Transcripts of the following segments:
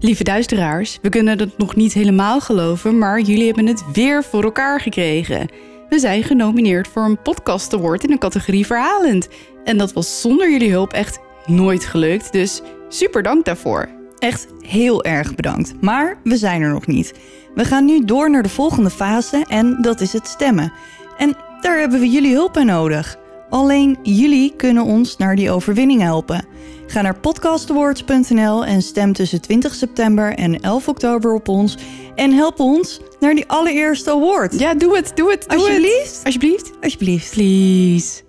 Lieve duisteraars, we kunnen het nog niet helemaal geloven, maar jullie hebben het weer voor elkaar gekregen. We zijn genomineerd voor een podcast award in de categorie verhalend. En dat was zonder jullie hulp echt nooit gelukt, dus super dank daarvoor. Echt heel erg bedankt. Maar we zijn er nog niet. We gaan nu door naar de volgende fase en dat is het stemmen. En daar hebben we jullie hulp bij nodig. Alleen jullie kunnen ons naar die overwinning helpen. Ga naar podcastawards.nl en stem tussen 20 september en 11 oktober op ons. En help ons naar die allereerste award. Ja, doe het, doe het, doe Alsjeblieft. het. Alsjeblieft. Alsjeblieft. Please.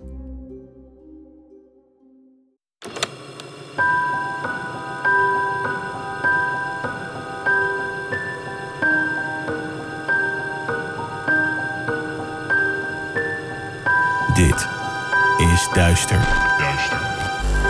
Dit is Duister.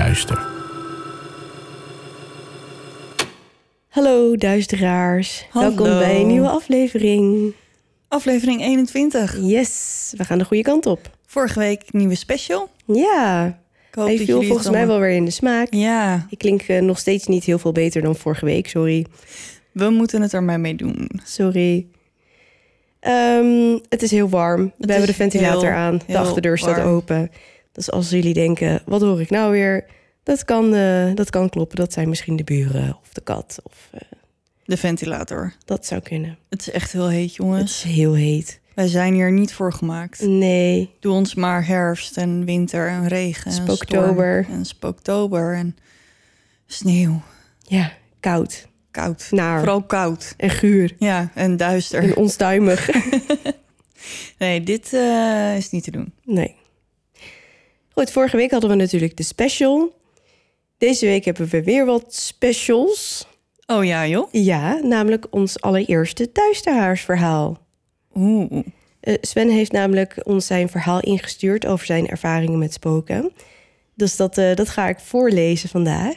Duister. Hallo duisteraars, Hallo. welkom bij een nieuwe aflevering. Aflevering 21. Yes, we gaan de goede kant op. Vorige week nieuwe special. Ja, Ik hoop hij dat viel jullie volgens mij wel weer in de smaak. Ja, Ik klink eh, nog steeds niet heel veel beter dan vorige week, sorry. we moeten het er maar mee doen. Sorry. Ehm, het is heel warm. We hebben de ventilator heel, aan. De achterdeur staat warm. open. Dus als jullie denken, wat hoor ik nou weer? Dat kan, eh, dat kan kloppen. Dat zijn misschien de buren of de kat. Of, eh, De ventilator. dat zou kunnen. Het is echt heel heet, Het jongens. is heel heet. Wij zijn hier niet voor gemaakt. Nee, Doe ons maar herfst en winter en regen. en Spooktober. En spooktober en sneeuw. ja, koud. Koud. Naar. Vooral koud. En guur. Ja, en duister. En onstuimig. Nee, dit eh, is niet te doen. Nee. Goed, vorige week hadden we natuurlijk de special. Deze week hebben we weer wat specials. Oh ja, joh. Ja, namelijk ons allereerste duisterhaarsverhaal. Oeh. Eh, Sven heeft namelijk ons zijn verhaal ingestuurd over zijn ervaringen met spoken. Dus dat, eh, dat ga ik voorlezen vandaag.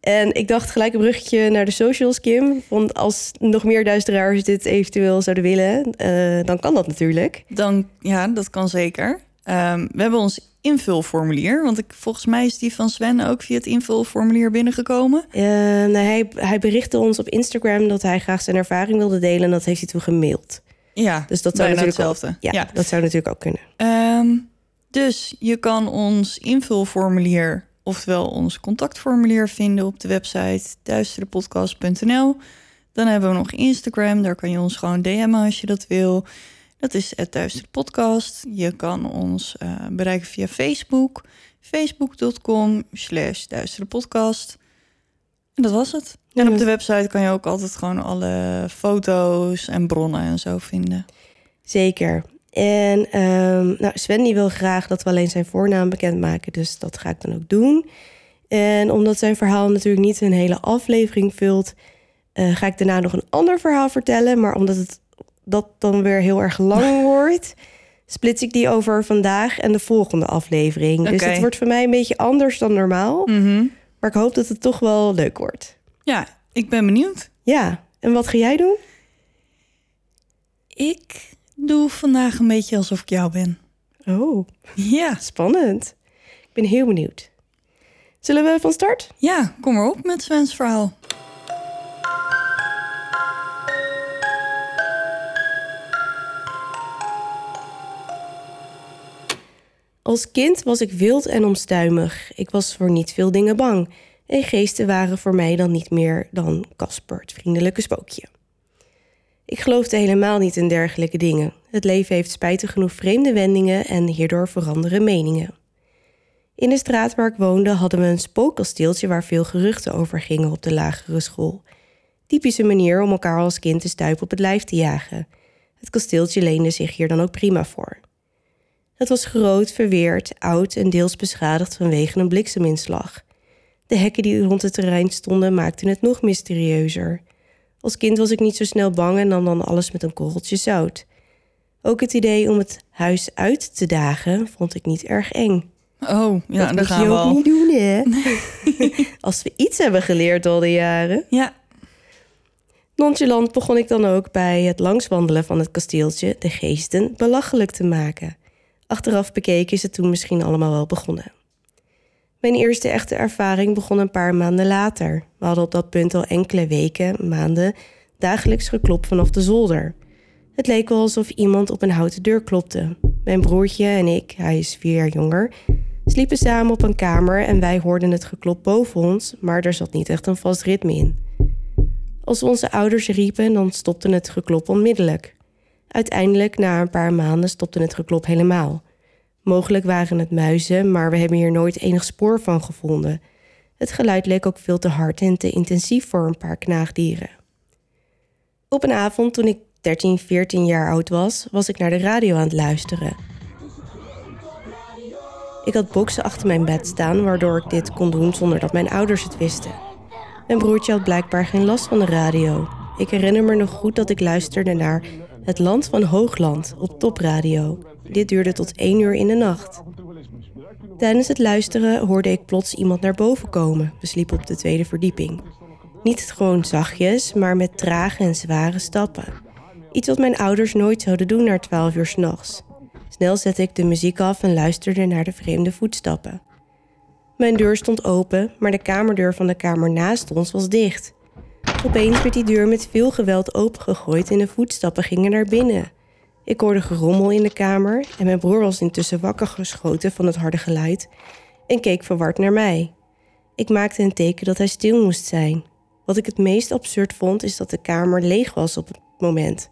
En ik dacht gelijk een bruggetje naar de socials, Kim. Want als nog meer duisteraars dit eventueel zouden willen, eh, dan kan dat natuurlijk. Dan, ja, dat kan zeker. Ehm, we hebben ons invulformulier. Want ik, volgens mij is die van Sven ook via het invulformulier binnengekomen. Eh, nou, hij, hij berichtte ons op Instagram dat hij graag zijn ervaring wilde delen. En dat heeft hij toen gemaild. Ja, Dus dat zou natuurlijk hetzelfde. Ook, ja, dat zou natuurlijk ook kunnen. Ehm, dus je kan ons invulformulier, oftewel ons contactformulier vinden op de website duisterepodcast.nl. Dan hebben we nog Instagram, daar kan je ons gewoon DM'en als je dat wil. Dat is het duisterepodcast. Je kan ons eh, bereiken via Facebook, facebook.com slash duisterepodcast. En dat was het. En op de website kan je ook altijd gewoon alle foto's en bronnen en zo vinden. Zeker. En ehm, nou, Sven die wil graag dat we alleen zijn voornaam bekendmaken. Dus dat ga ik dan ook doen. En omdat zijn verhaal natuurlijk niet een hele aflevering vult... eh, ga ik daarna nog een ander verhaal vertellen. Maar omdat het dat dan weer heel erg lang wordt... splits ik die over vandaag en de volgende aflevering. Dus het wordt voor mij een beetje anders dan normaal. Mhm. Maar ik hoop dat het toch wel leuk wordt. Ja, ik ben benieuwd. Ja, en wat ga jij doen? Ik doe vandaag een beetje alsof ik jou ben. Oh, Ja, spannend. Ik ben heel benieuwd. Zullen we van start? ja kom maar op met Sven's verhaal. Als kind was ik wild en omstuimig. Ik was voor niet veel dingen bang. En geesten waren voor mij dan niet meer dan Casper, het vriendelijke spookje. Ik geloofde helemaal niet in dergelijke dingen. Het leven heeft spijtig genoeg vreemde wendingen en hierdoor veranderen meningen. In de straat waar ik woonde hadden we een spookkasteeltje waar veel geruchten over gingen op de lagere school. Typische manier om elkaar als kind de stuip op het lijf te jagen. Het kasteeltje leende zich hier dan ook prima voor. Het was groot, verweerd, oud en deels beschadigd vanwege een blikseminslag. De hekken die rond het terrein stonden maakten het nog mysterieuzer. Als kind was ik niet zo snel bang en nam dan alles met een korreltje zout. Ook het idee om het huis uit te dagen vond ik niet erg eng. Oh, ja, dat moet gaan je we ook al. niet doen, hè? Als we iets hebben geleerd al die jaren. Ja, Nonchalant begon ik dan ook bij het langswandelen van het kasteeltje de geesten belachelijk te maken. Achteraf bekeken is het toen misschien allemaal wel begonnen. Mijn eerste echte ervaring begon een paar maanden later. We hadden op dat punt al enkele weken, maanden, dagelijks geklop vanaf de zolder. Het leek wel alsof iemand op een houten deur klopte. Mijn broertje en ik, hij is vier jaar jonger, sliepen samen op een kamer en wij hoorden het geklop boven ons, maar er zat niet echt een vast ritme in. Als onze ouders riepen, dan stopte het geklop onmiddellijk. Uiteindelijk, na een paar maanden, stopte het geklop helemaal. Mogelijk waren het muizen, maar we hebben hier nooit enig spoor van gevonden. Het geluid leek ook veel te hard en te intensief voor een paar knaagdieren. Op een avond toen ik 13, 14 jaar oud was, was ik naar de radio aan het luisteren. Ik had boksen achter mijn bed staan, waardoor ik dit kon doen zonder dat mijn ouders het wisten. Mijn broertje had blijkbaar geen last van de radio. Ik herinner me nog goed dat ik luisterde naar Het Land van Hoogland op topradio. Dit duurde tot één uur in de nacht. Tijdens het luisteren hoorde ik plots iemand naar boven komen. We sliepen op de tweede verdieping. Niet gewoon zachtjes, maar met trage en zware stappen. Iets wat mijn ouders nooit zouden doen na twaalf uur s'nachts. Snel zette ik de muziek af en luisterde naar de vreemde voetstappen. Mijn deur stond open, maar de kamerdeur van de kamer naast ons was dicht. Opeens werd die deur met veel geweld opengegooid en de voetstappen gingen naar binnen. Ik hoorde gerommel in de kamer en mijn broer was intussen wakker geschoten van het harde geluid en keek verward naar mij. Ik maakte een teken dat hij stil moest zijn. Wat ik het meest absurd vond is dat de kamer leeg was op het moment.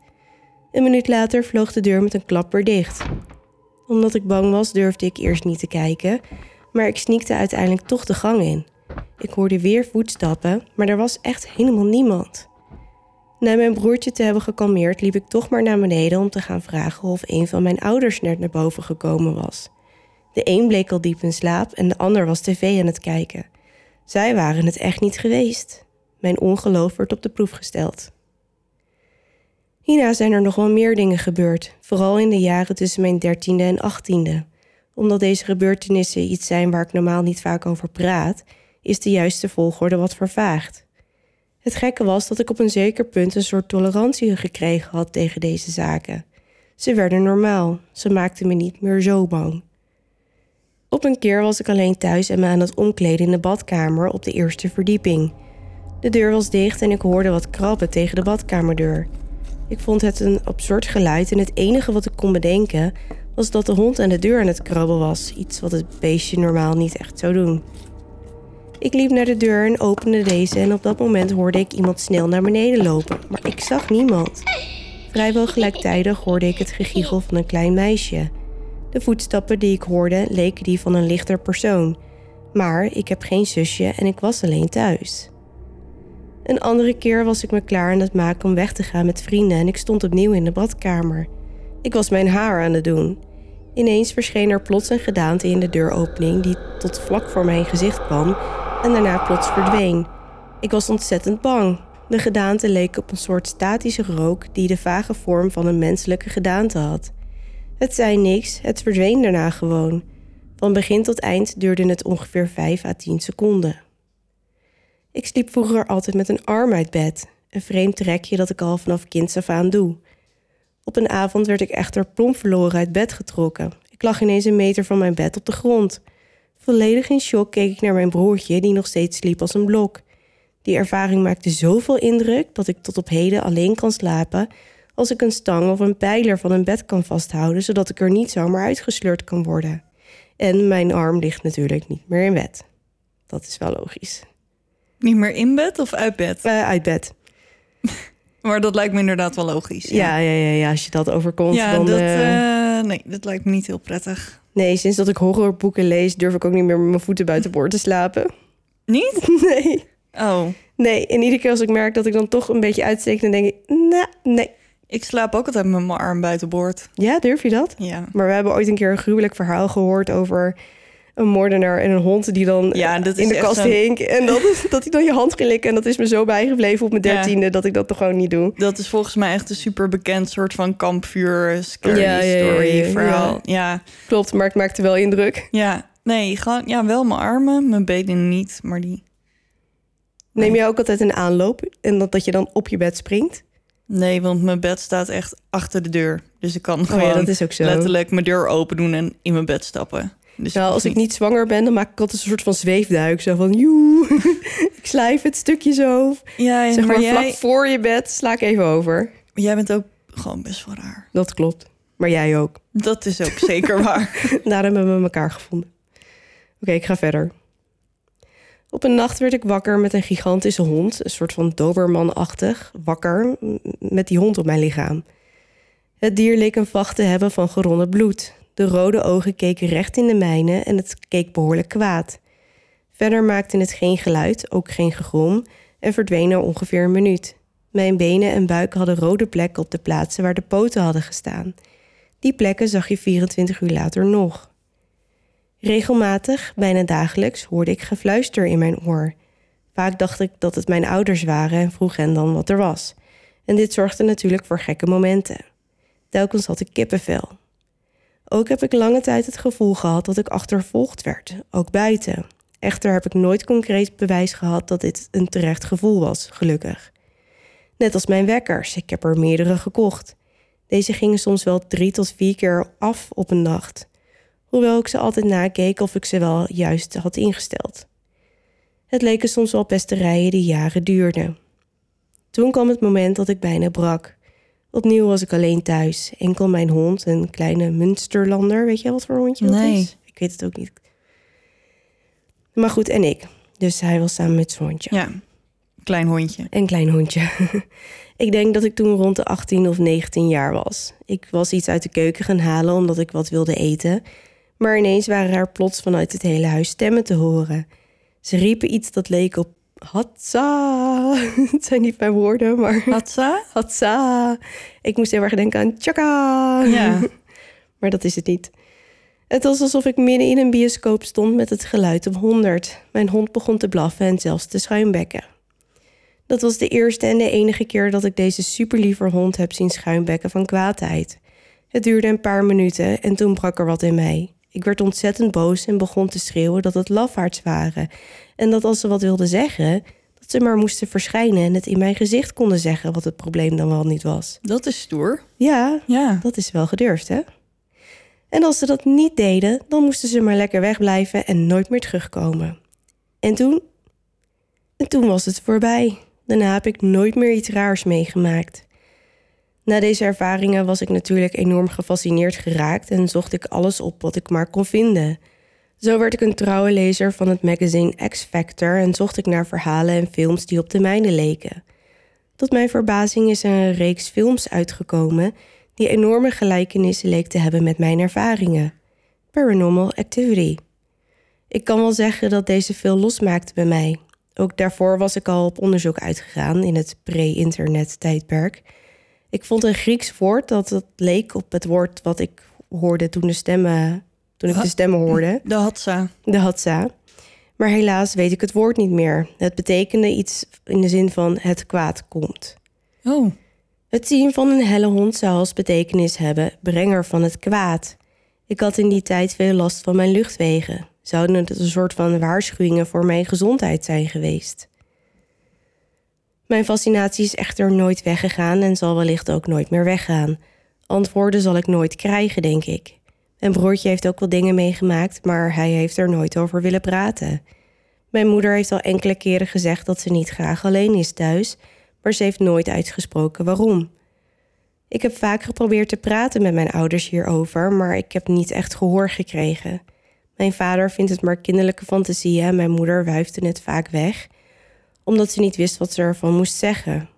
Een minuut later vloog de deur met een klap weer dicht. Omdat ik bang was, durfde ik eerst niet te kijken, maar ik sneakte uiteindelijk toch de gang in. Ik hoorde weer voetstappen, maar er was echt helemaal niemand. Na mijn broertje te hebben gekalmeerd, liep ik toch maar naar beneden om te gaan vragen of een van mijn ouders net naar boven gekomen was. De een bleek al diep in slaap en de ander was tv aan het kijken. Zij waren het echt niet geweest. Mijn ongeloof werd op de proef gesteld. Hierna zijn er nog wel meer dingen gebeurd, vooral in de jaren tussen mijn dertiende en achttiende. Omdat deze gebeurtenissen iets zijn waar ik normaal niet vaak over praat, is de juiste volgorde wat vervaagd. Het gekke was dat ik op een zeker punt een soort tolerantie gekregen had tegen deze zaken. Ze werden normaal, ze maakten me niet meer zo bang. Op een keer was ik alleen thuis en me aan het omkleden in de badkamer op de eerste verdieping. De deur was dicht en ik hoorde wat krabben tegen de badkamerdeur. Ik vond het een absurd geluid en het enige wat ik kon bedenken was dat de hond aan de deur aan het krabben was, iets wat het beestje normaal niet echt zou doen. Ik liep naar de deur en opende deze en op dat moment hoorde ik iemand snel naar beneden lopen, maar ik zag niemand. Vrijwel gelijktijdig hoorde ik het gegiegel van een klein meisje. De voetstappen die ik hoorde leken die van een lichter persoon, maar ik heb geen zusje en ik was alleen thuis. Een andere keer was ik me klaar aan het maken om weg te gaan met vrienden en ik stond opnieuw in de badkamer. Ik was mijn haar aan het doen. Ineens verscheen er plots een gedaante in de deuropening die tot vlak voor mijn gezicht kwam en daarna plots verdween. Ik was ontzettend bang. De gedaante leek op een soort statische rook die de vage vorm van een menselijke gedaante had. Het zei niks, het verdween daarna gewoon. Van begin tot eind duurde het ongeveer 5 à 10 seconden. Ik sliep vroeger altijd met een arm uit bed, een vreemd trekje dat ik al vanaf kinds af aan doe. Op een avond werd ik echter plomp verloren uit bed getrokken. Ik lag ineens een meter van mijn bed op de grond. Volledig in shock keek ik naar mijn broertje, die nog steeds sliep als een blok. Die ervaring maakte zoveel indruk dat ik tot op heden alleen kan slapen als ik een stang of een pijler van een bed kan vasthouden, zodat ik er niet zomaar uitgesleurd kan worden. En mijn arm ligt natuurlijk niet meer in bed. Dat is wel logisch. Niet meer in bed of uit bed? Eh, uit bed. Maar dat lijkt me inderdaad wel logisch. Ja, ja, ja, ja, als je dat overkomt, ja dan... dat, eh, eh, nee, dat lijkt me niet heel prettig. Nee, sinds dat ik horrorboeken lees, durf ik ook niet meer met mijn voeten buiten boord te slapen. Niet? Nee. Oh, Nee, en iedere keer als ik merk dat ik dan toch een beetje uitsteek, dan denk ik, nou, nee. ik slaap ook altijd met mijn arm buiten boord. Ja, durf je dat? Ja. Maar we hebben ooit een keer een gruwelijk verhaal gehoord over een moordenaar en een hond die dan Ja, dat is in de kast hink. En dat, dat hij dan je hand ging likken. En dat is me zo bijgebleven op mijn Ja. dertiende dat ik dat toch gewoon niet doe. Dat is volgens mij echt een super bekend soort van kampvuur scary Ja, story verhaal. Ja. Klopt, maar het maakte wel indruk. ja, nee, gewoon ja, wel mijn armen, mijn benen niet, maar die. Neem je ook altijd een aanloop en dat, dat je dan op je bed springt? Nee, want mijn bed staat echt achter de deur, dus ik kan Oh gewoon ja, dat is ook zo. letterlijk mijn deur open doen en in mijn bed stappen. Dus Nou, als ik niet zwanger ben, dan maak ik altijd een soort van zweefduik. Zo van, joe, ik slijf het stukje zo. Ja, ja, Zeg maar, maar, jij, vlak voor je bed sla ik even over. jij bent ook gewoon best wel raar. Dat klopt. Maar jij ook. Dat is ook zeker waar. Daarom hebben we elkaar gevonden. Oké, ik ga verder. Op een nacht werd ik wakker met een gigantische hond, een soort van dobermanachtig, wakker met die hond op mijn lichaam. Het dier leek een vacht te hebben van geronnen bloed. De rode ogen keken recht in de mijne en het keek behoorlijk kwaad. Verder maakte het geen geluid, ook geen gegrom, en verdween na ongeveer een minuut. Mijn benen en buik hadden rode plekken op de plaatsen waar de poten hadden gestaan. Die plekken zag je 24 uur later nog. Regelmatig, bijna dagelijks, hoorde ik gefluister in mijn oor. Vaak dacht ik dat het mijn ouders waren en vroeg hen dan wat er was. En dit zorgde natuurlijk voor gekke momenten. Telkens had ik kippenvel. Ook heb ik lange tijd het gevoel gehad dat ik achtervolgd werd, ook buiten. Echter heb ik nooit concreet bewijs gehad dat dit een terecht gevoel was, gelukkig. Net als mijn wekkers, ik heb er meerdere gekocht. Deze gingen soms wel drie tot vier keer af op een nacht, hoewel ik ze altijd nakeek of ik ze wel juist had ingesteld. Het leken soms wel pesterijen die jaren duurden. Toen kwam het moment dat ik bijna brak. Opnieuw was ik alleen thuis, enkel mijn hond, een kleine Münsterlander. Weet je wat voor hondje dat Nee. is? Ik weet het ook niet. Maar goed, en ik. Dus hij was samen met zijn hondje. Ja, klein hondje. Een klein hondje. ik denk dat ik toen rond de 18 of 19 jaar was. Ik was iets uit de keuken gaan halen omdat ik wat wilde eten. Maar ineens waren er plots vanuit het hele huis stemmen te horen. Ze riepen iets dat leek op Hatsa. het zijn niet mijn woorden, maar Hatsa? Hatsa. Ik moest heel erg denken aan Chaka. Ja. maar dat is het niet. Het was alsof ik midden in een bioscoop stond met het geluid op 100. Mijn hond begon te blaffen en zelfs te schuimbekken. Dat was de eerste en de enige keer dat ik deze superlieve hond heb zien schuimbekken van kwaadheid. Het duurde een paar minuten en toen brak er wat in mij. Ik werd ontzettend boos en begon te schreeuwen dat het lafaards waren. En dat als ze wat wilden zeggen, dat ze maar moesten verschijnen en het in mijn gezicht konden zeggen wat het probleem dan wel niet was. Dat is stoer. Ja, Ja. dat is wel gedurfd, hè? En als ze dat niet deden, dan moesten ze maar lekker wegblijven en nooit meer terugkomen. En toen? En toen was het voorbij. Daarna heb ik nooit meer iets raars meegemaakt. Na deze ervaringen was ik natuurlijk enorm gefascineerd geraakt en zocht ik alles op wat ik maar kon vinden. Zo werd ik een trouwe lezer van het magazine X Factor en zocht ik naar verhalen en films die op de mijne leken. Tot mijn verbazing is er een reeks films uitgekomen die enorme gelijkenissen leek te hebben met mijn ervaringen. Paranormal Activity. Ik kan wel zeggen dat deze veel losmaakte bij mij. Ook daarvoor was ik al op onderzoek uitgegaan in het pre-internet tijdperk. Ik vond een Grieks woord dat het leek op het woord wat ik hoorde toen, de stemmen, toen ik de stemmen hoorde De Hatsa. de Hatsa. Maar helaas weet ik het woord niet meer. Het betekende iets in de zin van het kwaad komt. Oh. Het zien van een helle hond zou als betekenis hebben brenger van het kwaad. Ik had in die tijd veel last van mijn luchtwegen. Zouden het een soort van waarschuwingen voor mijn gezondheid zijn geweest? Mijn fascinatie is echter nooit weggegaan en zal wellicht ook nooit meer weggaan. Antwoorden zal ik nooit krijgen, denk ik. Mijn broertje heeft ook wel dingen meegemaakt, maar hij heeft er nooit over willen praten. Mijn moeder heeft al enkele keren gezegd dat ze niet graag alleen is thuis, maar ze heeft nooit uitgesproken waarom. Ik heb vaak geprobeerd te praten met mijn ouders hierover, maar ik heb niet echt gehoor gekregen. Mijn vader vindt het maar kinderlijke fantasieën en mijn moeder wuifde het vaak weg, omdat ze niet wist wat ze ervan moest zeggen.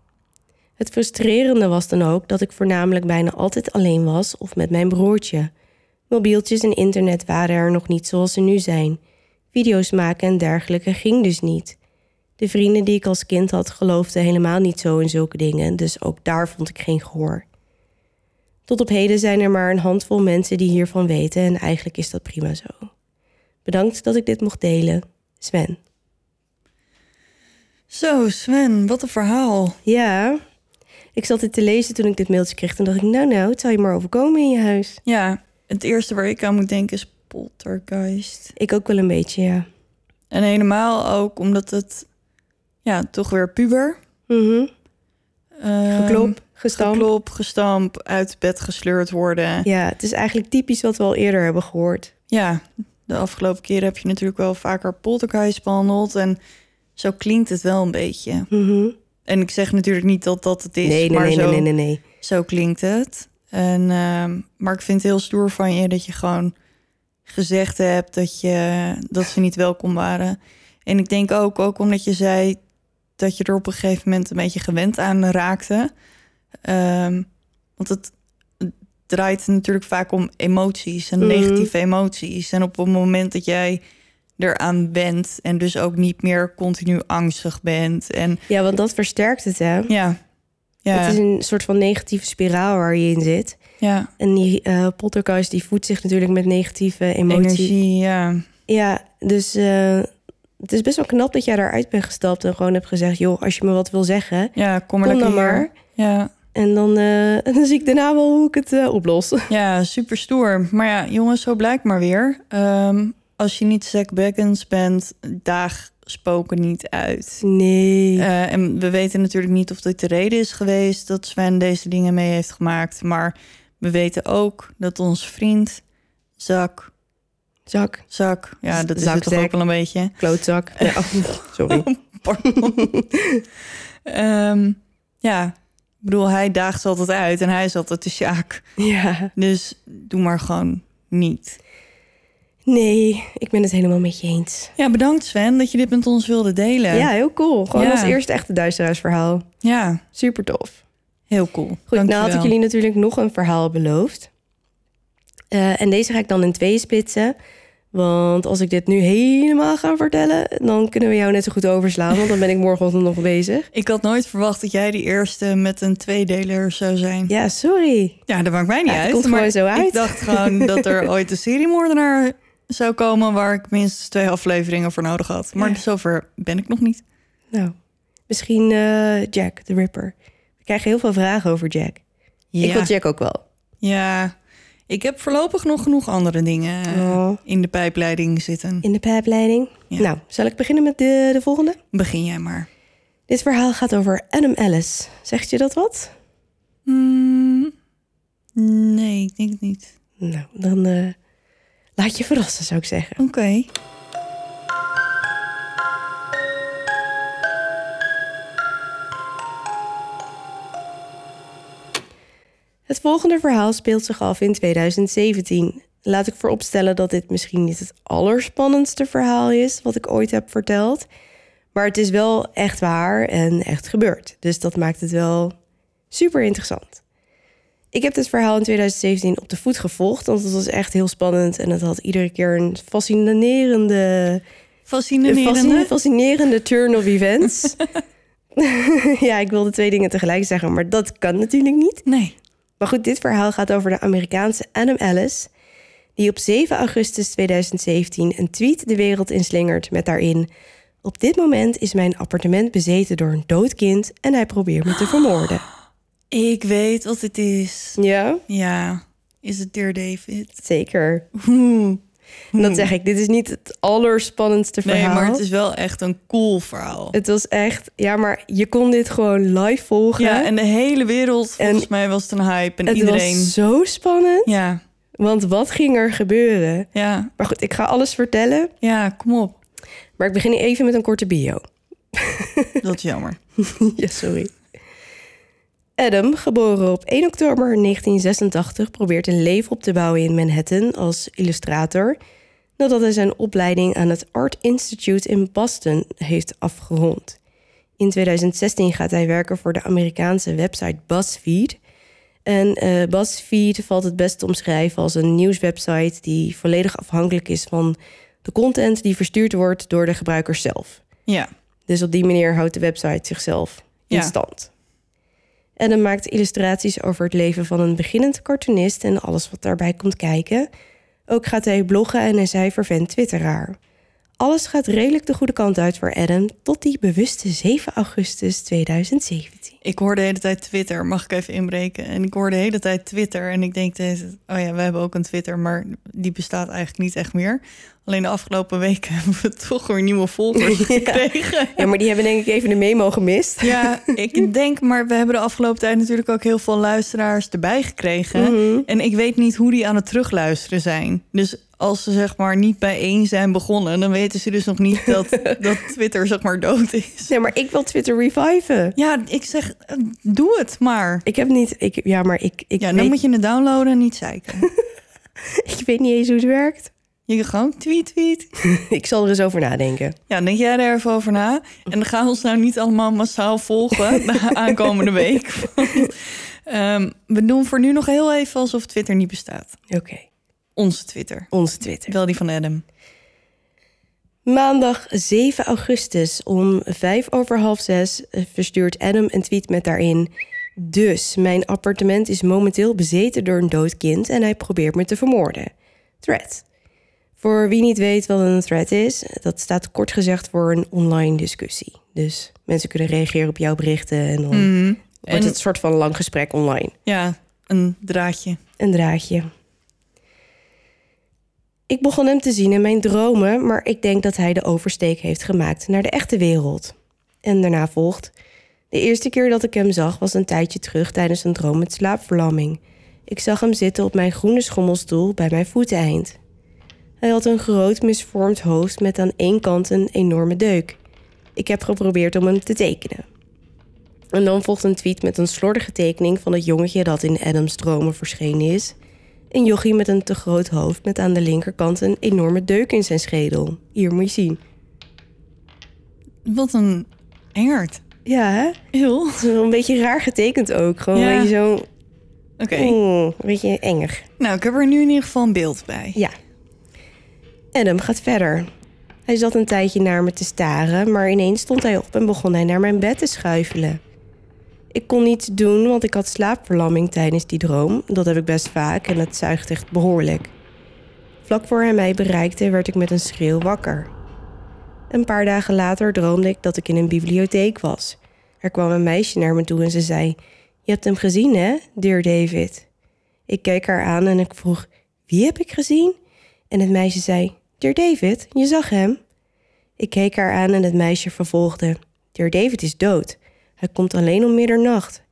Het frustrerende was dan ook dat ik voornamelijk bijna altijd alleen was of met mijn broertje. Mobieltjes en internet waren er nog niet zoals ze nu zijn. Video's maken en dergelijke ging dus niet. De vrienden die ik als kind had geloofden helemaal niet zo in zulke dingen, dus ook daar vond ik geen gehoor. Tot op heden zijn er maar een handvol mensen die hiervan weten en eigenlijk is dat prima zo. Bedankt dat ik dit mocht delen. Sven. Zo, Sven, wat een verhaal. Ja, ik zat dit te lezen toen ik dit mailtje kreeg. Toen dacht ik, nou nou, het zou je maar overkomen in je huis. Ja, het eerste waar ik aan moet denken is poltergeist. Ik ook wel een beetje, ja. En helemaal ook omdat het, ja, toch weer puber. Mhm. Ehm, Geklop, gestampt. Geklop, gestamp, uit bed gesleurd worden. Ja, het is eigenlijk typisch wat we al eerder hebben gehoord. Ja, de afgelopen keren heb je natuurlijk wel vaker poltergeist behandeld. En zo klinkt het wel een beetje. Mhm. En ik zeg natuurlijk niet dat dat het is, Nee, nee, maar nee, zo, nee, nee, nee, nee. zo klinkt het. En, ehm, maar ik vind het heel stoer van je dat je gewoon gezegd hebt dat, je, dat ze niet welkom waren. En ik denk ook, ook omdat je zei dat je er op een gegeven moment een beetje gewend aan raakte. Ehm, want het draait natuurlijk vaak om emoties en Mhm. negatieve emoties. En op het moment dat jij eraan bent en dus ook niet meer continu angstig bent. En Ja, want dat versterkt het, hè? ja, ja, Het is een soort van negatieve spiraal waar je in zit. ja. En die poltergeist die voedt zich natuurlijk met negatieve emotie. energie, ja. Ja, dus eh, het is best wel knap dat jij daaruit bent gestapt en gewoon hebt gezegd: joh, als je me wat wil zeggen, Ja, kom maar kom dan maar. hier. Ja, En dan, eh, dan zie ik daarna wel hoe ik het oplos. ja, super stoer. Maar ja, jongens, zo blijkt maar weer. Ehm, als je niet Zack Baggins bent, daag spoken niet uit. Nee. Eh, en we weten natuurlijk niet of dit de reden is geweest dat Sven deze dingen mee heeft gemaakt. Maar we weten ook dat onze vriend Zak, Zak, Zak, ja, dat is Zak, het toch ook wel een beetje. klootzak. Ja, sorry. Ehm, ja, ik bedoel, hij daagt ze altijd uit en hij is altijd de Sjaak. Ja. Dus doe maar gewoon niet. Nee, ik ben het helemaal met je eens. Ja, bedankt Sven dat je dit met ons wilde delen. Ja, heel cool. Gewoon Ja. als eerste echte duisteraarsverhaal. Ja, Super tof. heel cool. Goed, nou had ik jullie natuurlijk nog een verhaal beloofd. Eh, en deze ga ik dan in twee splitsen. Want als ik dit nu helemaal ga vertellen, dan kunnen we jou net zo goed overslaan. Want dan ben ik morgenochtend nog bezig. Ik had nooit verwacht dat jij die eerste met een tweedeler zou zijn. Ja, sorry. Ja, dat maakt mij niet Ja, het uit. komt maar gewoon zo uit. Ik dacht gewoon dat er ooit een seriemoordenaar zou komen... waar ik minstens twee afleveringen voor nodig had. Maar Ja. zover ben ik nog niet. Nou, misschien eh, Jack, de Ripper. We krijgen heel veel vragen over Jack. Ik wil Jack ook wel. Ja, ik heb voorlopig nog genoeg andere dingen eh, Oh. in de pijpleiding zitten. In de pijpleiding. Ja. Nou, zal ik beginnen met de, de volgende? Begin jij maar. Dit verhaal gaat over Adam Ellis. Zegt je dat wat? Hmm, nee, ik denk het niet. Nou, dan eh, laat je verrassen, zou ik zeggen. Oké. Het volgende verhaal speelt zich af in 2017. Laat ik vooropstellen dat dit misschien niet het allerspannendste verhaal is wat ik ooit heb verteld. Maar het is wel echt waar en echt gebeurd. Dus dat maakt het wel super interessant. Ik heb dit verhaal in 2017 op de voet gevolgd, want het was echt heel spannend en het had iedere keer een fascinerende, Fascinerende. fascin- fascinerende turn of events. ja, ik wilde twee dingen tegelijk zeggen, maar dat kan natuurlijk niet. Nee. Maar goed, dit verhaal gaat over de Amerikaanse Adam Ellis, die op 7 augustus 2017 een tweet de wereld inslingert met daarin: Op dit moment is mijn appartement bezeten door een dood kind en hij probeert me te vermoorden. Ik weet wat het is. Ja, Ja. Is het Dear David? zeker. Oeh. En dat zeg ik, dit is niet het allerspannendste Nee, verhaal. maar het is wel echt een cool verhaal. Het was echt, ja, maar je kon dit gewoon live volgen. Ja, en de hele wereld, volgens En mij was het een hype. En het iedereen... was zo spannend, Ja, want wat ging er gebeuren? ja, Maar goed, ik ga alles vertellen, ja, kom op. maar ik begin even met een korte bio. Dat is jammer. ja, sorry. Adam, geboren op 1 oktober 1986, probeert een leven op te bouwen in Manhattan als illustrator. Nadat hij zijn opleiding aan het Art Institute in Boston heeft afgerond. In 2016 gaat hij werken voor de Amerikaanse website BuzzFeed. En eh, BuzzFeed valt het best te omschrijven als een nieuwswebsite die volledig afhankelijk is van de content die verstuurd wordt door de gebruikers zelf. Ja, Dus op die manier houdt de website zichzelf in Ja. stand. Adam maakt illustraties over het leven van een beginnend cartoonist en alles wat daarbij komt kijken. Ook gaat hij bloggen en is hij vervent twitteraar. Alles gaat redelijk de goede kant uit voor Adam tot die bewuste 7 augustus 2017. Ik hoorde de hele tijd Twitter, mag ik even inbreken? En ik hoorde de hele tijd Twitter en ik denk, oh ja, we hebben ook een Twitter, maar die bestaat eigenlijk niet echt meer. Alleen de afgelopen weken hebben we toch weer nieuwe volgers gekregen. Ja, maar die hebben denk ik even de memo gemist. Ja, ik denk, maar we hebben de afgelopen tijd natuurlijk ook heel veel luisteraars erbij gekregen. Mhm. En ik weet niet hoe die aan het terugluisteren zijn. Dus als ze zeg maar niet bij één zijn begonnen, dan weten ze dus nog niet dat, dat Twitter zeg maar dood is. Nee, maar ik wil Twitter reviven. Ja, ik zeg, eh, doe het maar. Ik heb niet... Ik, ja, maar ik, ik, Ja, dan weet, moet je het downloaden en niet zeiken. ik weet niet eens hoe het werkt. Je kan gewoon tweet, tweet. ik zal er eens over nadenken. Ja, denk jij er even over na. En dan gaan we ons nou niet allemaal massaal volgen de aankomende week. Want, ehm, we doen voor nu nog heel even alsof Twitter niet bestaat. Oké, Onze Twitter. onze Twitter. Wel die van Adam. Maandag 7 augustus om vijf over half zes eh, verstuurt Adam een tweet met daarin. Dus, mijn appartement is momenteel bezeten door een dood kind en hij probeert me te vermoorden. Thread. Voor wie niet weet wat een thread is, dat staat kort gezegd voor een online discussie. Dus mensen kunnen reageren op jouw berichten en dan Mhm. wordt En- het een soort van lang gesprek online. Ja, een draadje. Een draadje. Ik begon hem te zien in mijn dromen, maar ik denk dat hij de oversteek heeft gemaakt naar de echte wereld. En daarna volgt. De eerste keer dat ik hem zag was een tijdje terug tijdens een droom met slaapverlamming. Ik zag hem zitten op mijn groene schommelstoel bij mijn voeteneind. Hij had een groot misvormd hoofd met aan één kant een enorme deuk. Ik heb geprobeerd om hem te tekenen. En dan volgt een tweet met een slordige tekening van het jongetje dat in Adams dromen verschenen is. Een jochie met een te groot hoofd met aan de linkerkant een enorme deuk in zijn schedel. Hier moet je zien. Wat een engert. Ja, hè? Heel. Het is wel een beetje raar getekend ook. Gewoon Ja. een beetje zo... Oké. mm, een beetje enger. Nou, ik heb er nu in ieder geval een beeld bij. Ja. Adam gaat verder. Hij zat een tijdje naar me te staren, maar ineens stond hij op en begon hij naar mijn bed te schuifelen. Ik kon niets doen, want ik had slaapverlamming tijdens die droom. Dat heb ik best vaak en het zuigt echt behoorlijk. Vlak voor hij mij bereikte, werd ik met een schreeuw wakker. Een paar dagen later droomde ik dat ik in een bibliotheek was. Er kwam een meisje naar me toe en ze zei: Je hebt hem gezien, hè, dear David? Ik keek haar aan en ik vroeg: Wie heb ik gezien? En het meisje zei: Dear David, je zag hem. Ik keek haar aan en het meisje vervolgde: Dear David is dood. Hij komt alleen om middernacht.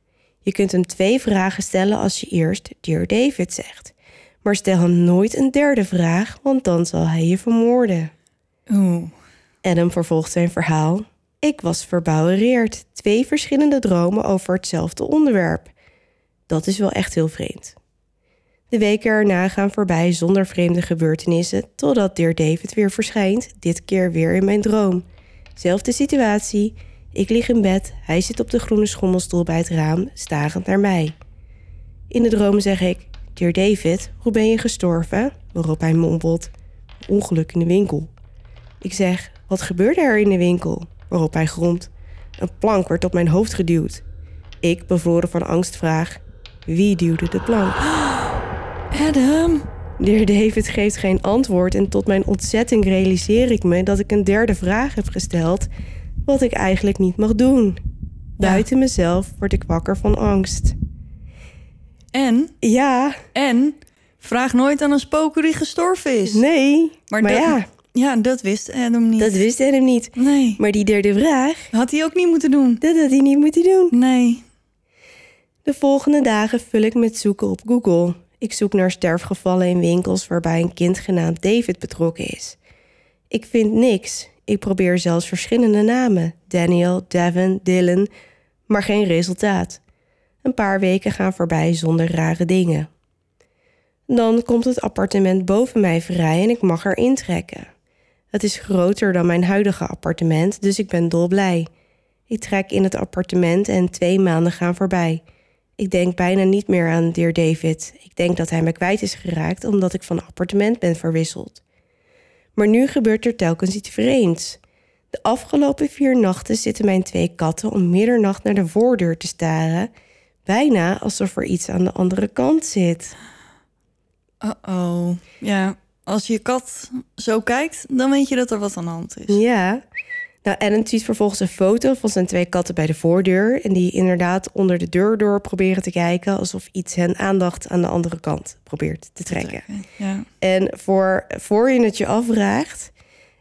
Je kunt hem twee vragen stellen als je eerst Dear David zegt. Maar stel hem nooit een derde vraag, want dan zal hij je vermoorden. Oeh. Adam vervolgt zijn verhaal. Ik was verbouwereerd. Twee verschillende dromen over hetzelfde onderwerp. Dat is wel echt heel vreemd. De weken erna gaan voorbij zonder vreemde gebeurtenissen, totdat Dear David weer verschijnt, dit keer weer in mijn droom. Zelfde situatie. Ik lig in bed, hij zit op de groene schommelstoel bij het raam, starend naar mij. In de droom zeg ik: Dear David, hoe ben je gestorven? Waarop hij mompelt: Ongeluk in de winkel. Ik zeg: Wat gebeurde er in de winkel? Waarop hij gromt: Een plank werd op mijn hoofd geduwd. Ik, bevroren van angst, vraag: Wie duwde de plank? Adam. De heer David geeft geen antwoord en tot mijn ontzetting realiseer ik me dat ik een derde vraag heb gesteld, wat ik eigenlijk niet mag doen. Buiten mezelf word ik wakker van angst. En, Ja, en, vraag nooit aan een spoker die gestorven is. nee, Maar maar, dat- ja, Ja, dat wist Adam niet. dat wist hem niet. Nee, Maar die derde vraag, had hij ook niet moeten doen. dat had hij niet moeten doen. Nee. De volgende dagen vul ik met zoeken op Google. Ik zoek naar sterfgevallen in winkels waarbij een kind genaamd David betrokken is. Ik vind niks. Ik probeer zelfs verschillende namen: Daniel, Devin, Dylan, maar geen resultaat. Een paar weken gaan voorbij zonder rare dingen. Dan komt het appartement boven mij vrij en ik mag er intrekken. Het is groter dan mijn huidige appartement, dus ik ben dolblij. Ik trek in het appartement en twee maanden gaan voorbij. Ik denk bijna niet meer aan Dear David. Ik denk dat hij me kwijt is geraakt omdat ik van appartement ben verwisseld. Maar nu gebeurt er telkens iets vreemds. De afgelopen vier nachten zitten mijn twee katten om middernacht naar de voordeur te staren, bijna alsof er iets aan de andere kant zit. Uh-oh. Ja, als je kat zo kijkt, dan weet je dat er wat aan de hand is. Ja. Nou, Adam tweet vervolgens een foto van zijn twee katten bij de voordeur. En die inderdaad onder de deur door proberen te kijken. Alsof iets hen aandacht aan de andere kant probeert te trekken. Ja. En voor, voor je het je afvraagt,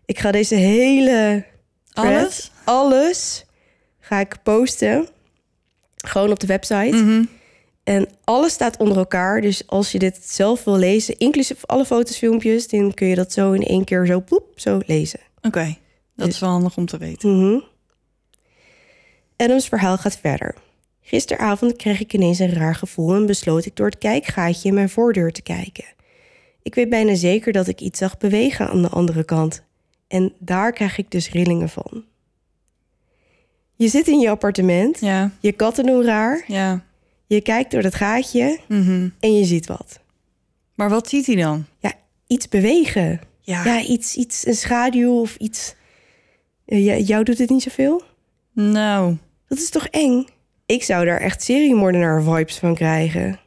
ik ga deze hele thread, Alles? alles ga ik posten. Gewoon op de website. Mhm. En alles staat onder elkaar. Dus als je dit zelf wil lezen, inclusief alle foto's, filmpjes, dan kun je dat zo in één keer zo poep, zo lezen. Oké, dat is wel handig om te weten. Mhm. Adams verhaal gaat verder. Gisteravond kreeg ik ineens een raar gevoel en besloot ik door het kijkgaatje in mijn voordeur te kijken. Ik weet bijna zeker dat ik iets zag bewegen aan de andere kant. En daar krijg ik dus rillingen van. Je zit in je appartement, Ja, je katten doen raar, ja. je kijkt door dat gaatje Mhm. en je ziet wat. Maar wat ziet hij dan? Ja, iets bewegen. Ja. Ja, iets, iets, een schaduw of iets. Eh, jou doet het niet zoveel? Nou, Dat is toch eng? Ik zou daar echt seriemoordenaar vibes van krijgen.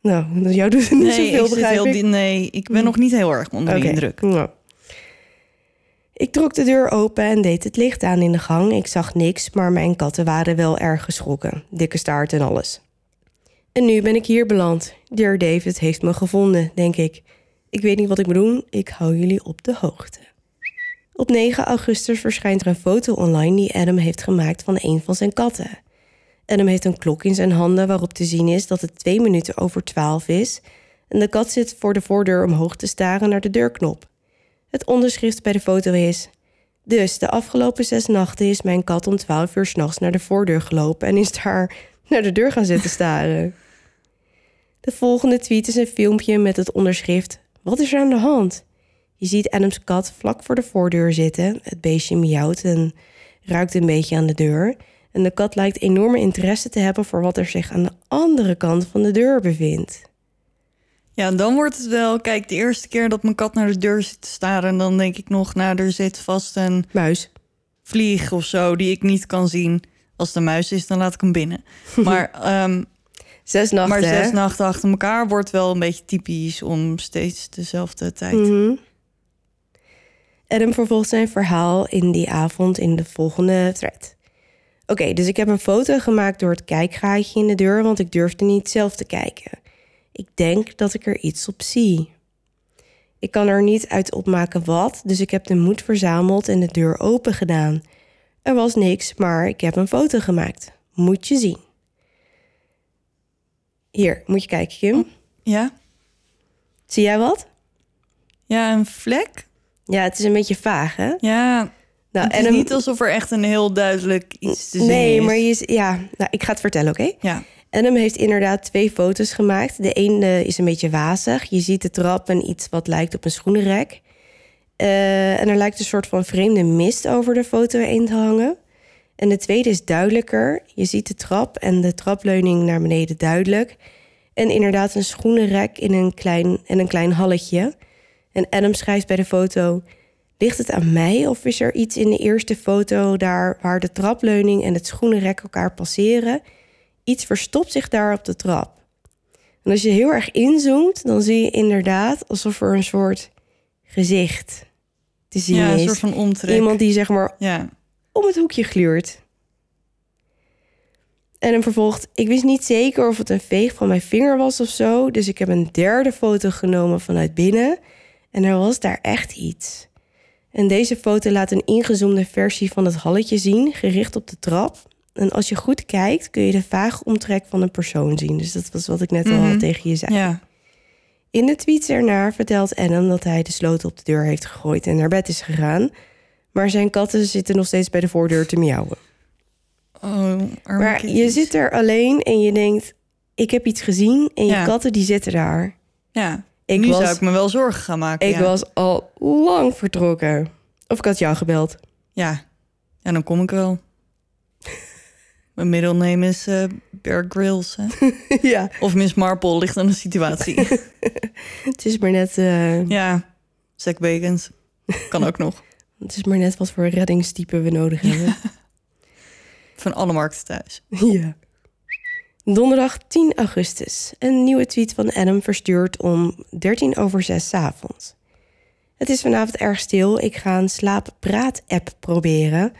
Nou, jou doet het niet nee, zoveel, ik begrijp nee, ik ben nog niet heel erg onder de indruk. nou. Ik trok de deur open en deed het licht aan in de gang. Ik zag niks, maar mijn katten waren wel erg geschrokken. Dikke staart en alles. En nu ben ik hier beland. Dear David heeft me gevonden, denk ik. Ik weet niet wat ik moet doen. Ik hou jullie op de hoogte. Op 9 augustus verschijnt er een foto online die Adam heeft gemaakt van een van zijn katten. Adam heeft een klok in zijn handen waarop te zien is dat het twee minuten over twaalf is. En de kat zit voor de voordeur omhoog te staren naar de deurknop. Het onderschrift bij de foto is... Dus de afgelopen zes nachten is mijn kat om twaalf uur s'nachts naar de voordeur gelopen... en is daar naar de deur gaan zitten staren. De volgende tweet is een filmpje met het onderschrift... Wat is er aan de hand? Je ziet Adams kat vlak voor de voordeur zitten. Het beestje miauwt en ruikt een beetje aan de deur. En de kat lijkt enorme interesse te hebben voor wat er zich aan de andere kant van de deur bevindt. Ja, dan wordt het wel... Kijk, de eerste keer dat mijn kat naar de deur zit te staren... dan denk ik nog, nou, er zit vast een Muis. vlieg of zo... die ik niet kan zien. Als de muis is, dan laat ik hem binnen. Maar, ehm, Zes nachten, maar zes nachten achter elkaar wordt wel een beetje typisch... om steeds dezelfde tijd. Mhm. Adam vervolgt zijn verhaal in die avond in de volgende thread. Oké, dus ik heb een foto gemaakt door het kijkgaatje in de deur, want ik durfde niet zelf te kijken. Ik denk dat ik er iets op zie. Ik kan er niet uit opmaken wat, dus ik heb de moed verzameld en de deur open gedaan. Er was niks, maar ik heb een foto gemaakt. Moet je zien. Hier, moet je kijken, Kim. Ja? Zie jij wat? Ja, een vlek? Ja, het is een beetje vaag, hè? Ja, Nou, het is niet alsof er echt een heel duidelijk iets te zien nee, is. maar je, ja, nou, ik ga het vertellen, oké? Ja, Adam heeft inderdaad twee foto's gemaakt. De ene is een beetje wazig. Je ziet de trap en iets wat lijkt op een schoenenrek. Eh, en er lijkt een soort van vreemde mist over de foto heen te hangen. En de tweede is duidelijker. Je ziet de trap en de trapleuning naar beneden duidelijk. En inderdaad een schoenenrek in een klein, en een klein halletje. En Adam schrijft bij de foto... Ligt het aan mij of is er iets in de eerste foto daar waar de trapleuning en het schoenenrek elkaar passeren? Iets verstopt zich daar op de trap. En als je heel erg inzoomt, dan zie je inderdaad alsof er een soort gezicht te zien ja een is. soort van omtrek. Iemand die zeg maar Ja, om het hoekje gluurt. En hem vervolgt, ik wist niet zeker of het een veeg van mijn vinger was of zo, dus ik heb een derde foto genomen vanuit binnen en er was daar echt iets. En deze foto laat een ingezoomde versie van het halletje zien, gericht op de trap. En als je goed kijkt, kun je de vage omtrek van een persoon zien. Dus dat was wat ik net al Mhm. tegen je zei. ja. In de tweets ernaar vertelt Adam dat hij de sloot op de deur heeft gegooid en naar bed is gegaan. Maar zijn katten zitten nog steeds bij de voordeur te miauwen. Oh, Maar je zit er alleen en je denkt, ik heb iets gezien en je Ja. katten die zitten daar. Ja, Ik nu was- zou ik me wel zorgen gaan maken. Ik ja. was al lang vertrokken. Of ik had jou gebeld. Ja. ja, dan kom ik wel. Mijn middelneem is eh Bear Grylls. Hè? ja, Of Miss Marple, ligt aan de situatie. het is maar net, eh, ja, Zack Bacons. Kan ook nog. het is maar net wat voor reddingstype we nodig hebben. Van alle markten thuis. Ja. Donderdag 10 augustus. Een nieuwe tweet van Adam verstuurd om 13 over 6 's avonds. Het is vanavond erg stil. Ik ga een slaap-praat-app proberen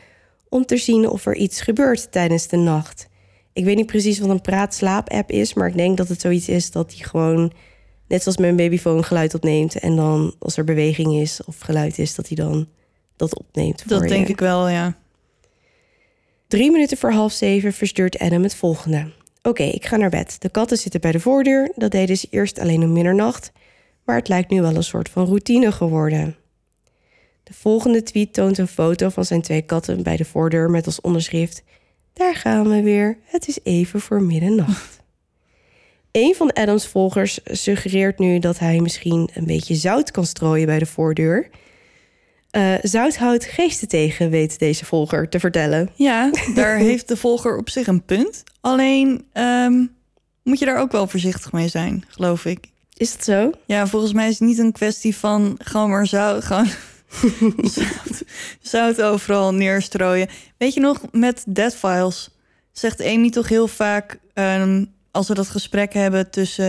om te zien of er iets gebeurt tijdens de nacht. Ik weet niet precies wat een praat-slaap-app is, maar ik denk dat het zoiets is dat die gewoon, net zoals mijn babyfoon, geluid opneemt. En dan als er beweging is of geluid is, dat hij dan dat opneemt. Voor Dat denk je. ik wel, ja. Drie minuten voor half zeven verstuurt Adam het volgende. Oké, ik ga naar bed. De katten zitten bij de voordeur. Dat deden ze eerst alleen om middernacht. Maar het lijkt nu wel een soort van routine geworden. De volgende tweet toont een foto van zijn twee katten bij de voordeur met als onderschrift: Daar gaan we weer. Het is even voor middernacht. Een van Adams volgers suggereert nu dat hij misschien een beetje zout kan strooien bij de voordeur. Eh, zout houdt geesten tegen, weet deze volger te vertellen. Ja, daar heeft de volger op zich een punt. Alleen ehm, moet je daar ook wel voorzichtig mee zijn, geloof ik. Is dat zo? Ja, volgens mij is het niet een kwestie van gewoon maar zout, gewoon zout, zout overal neerstrooien. Weet je nog, met Dead Files zegt Amy toch heel vaak... ehm, als we dat gesprek hebben tussen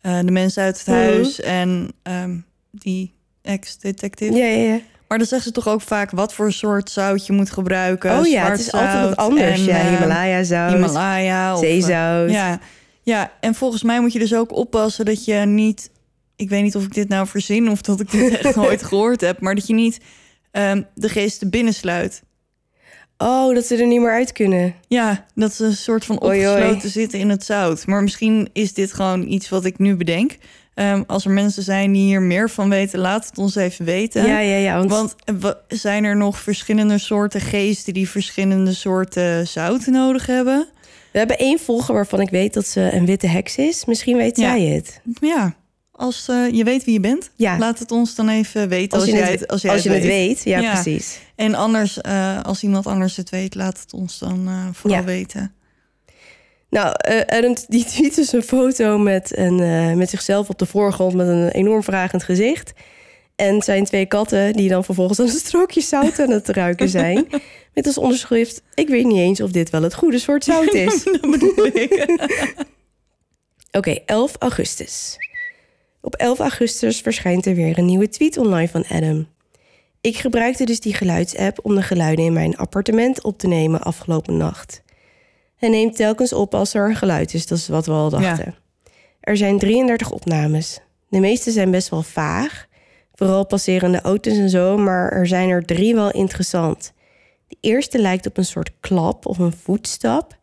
eh, de mensen uit het Mhm. huis... en ehm, die ex-detective... Ja, ja, ja. Maar dan zeggen ze toch ook vaak wat voor soort zout je moet gebruiken. Oh ja, het is altijd wat zout anders. en, ja, eh, Himalaya-zout, Himalaya. Of, eh, zeezout. ja, ja, en volgens mij moet je dus ook oppassen dat je niet... Ik weet niet of ik dit nou verzin of dat ik dit echt nooit gehoord heb... maar dat je niet ehm, de geesten binnensluit. Oh, dat ze er niet meer uit kunnen. Ja, dat ze een soort van Oei, oei. opgesloten zitten in het zout. Maar misschien is dit gewoon iets wat ik nu bedenk. Ehm, als er mensen zijn die hier meer van weten, laat het ons even weten. Ja, ja, ja. Want, Want eh, zijn er nog verschillende soorten geesten die verschillende soorten zout nodig hebben? we hebben één volger waarvan ik weet dat ze een witte heks is. Misschien weet Ja. zij het. Ja, als eh, je weet wie je bent, Ja. laat het ons dan even weten als, je, jij het, het, als jij als je het het weet. weet. Ja, Ja. precies. En anders, eh, als iemand anders het weet, laat het ons dan vooral weten. Nou, Adam die tweet dus een foto met, een, eh, met zichzelf op de voorgrond met een enorm vragend gezicht. En zijn twee katten die dan vervolgens aan een strookje zout aan het ruiken zijn. Met als onderschrift, ik weet niet eens of dit wel het goede soort zout is. Dat bedoel ik. Oké, 11 augustus. Op 11 augustus verschijnt er weer een nieuwe tweet online van Adam. Ik gebruikte dus die geluidsapp om de geluiden in mijn appartement op te nemen afgelopen nacht. Hij neemt telkens op als er een geluid is, dat is wat we al dachten. Er zijn 33 opnames. De meeste zijn best wel vaag, vooral passerende auto's en zo, maar er zijn er drie wel interessant. De eerste lijkt op een soort klap of een voetstap.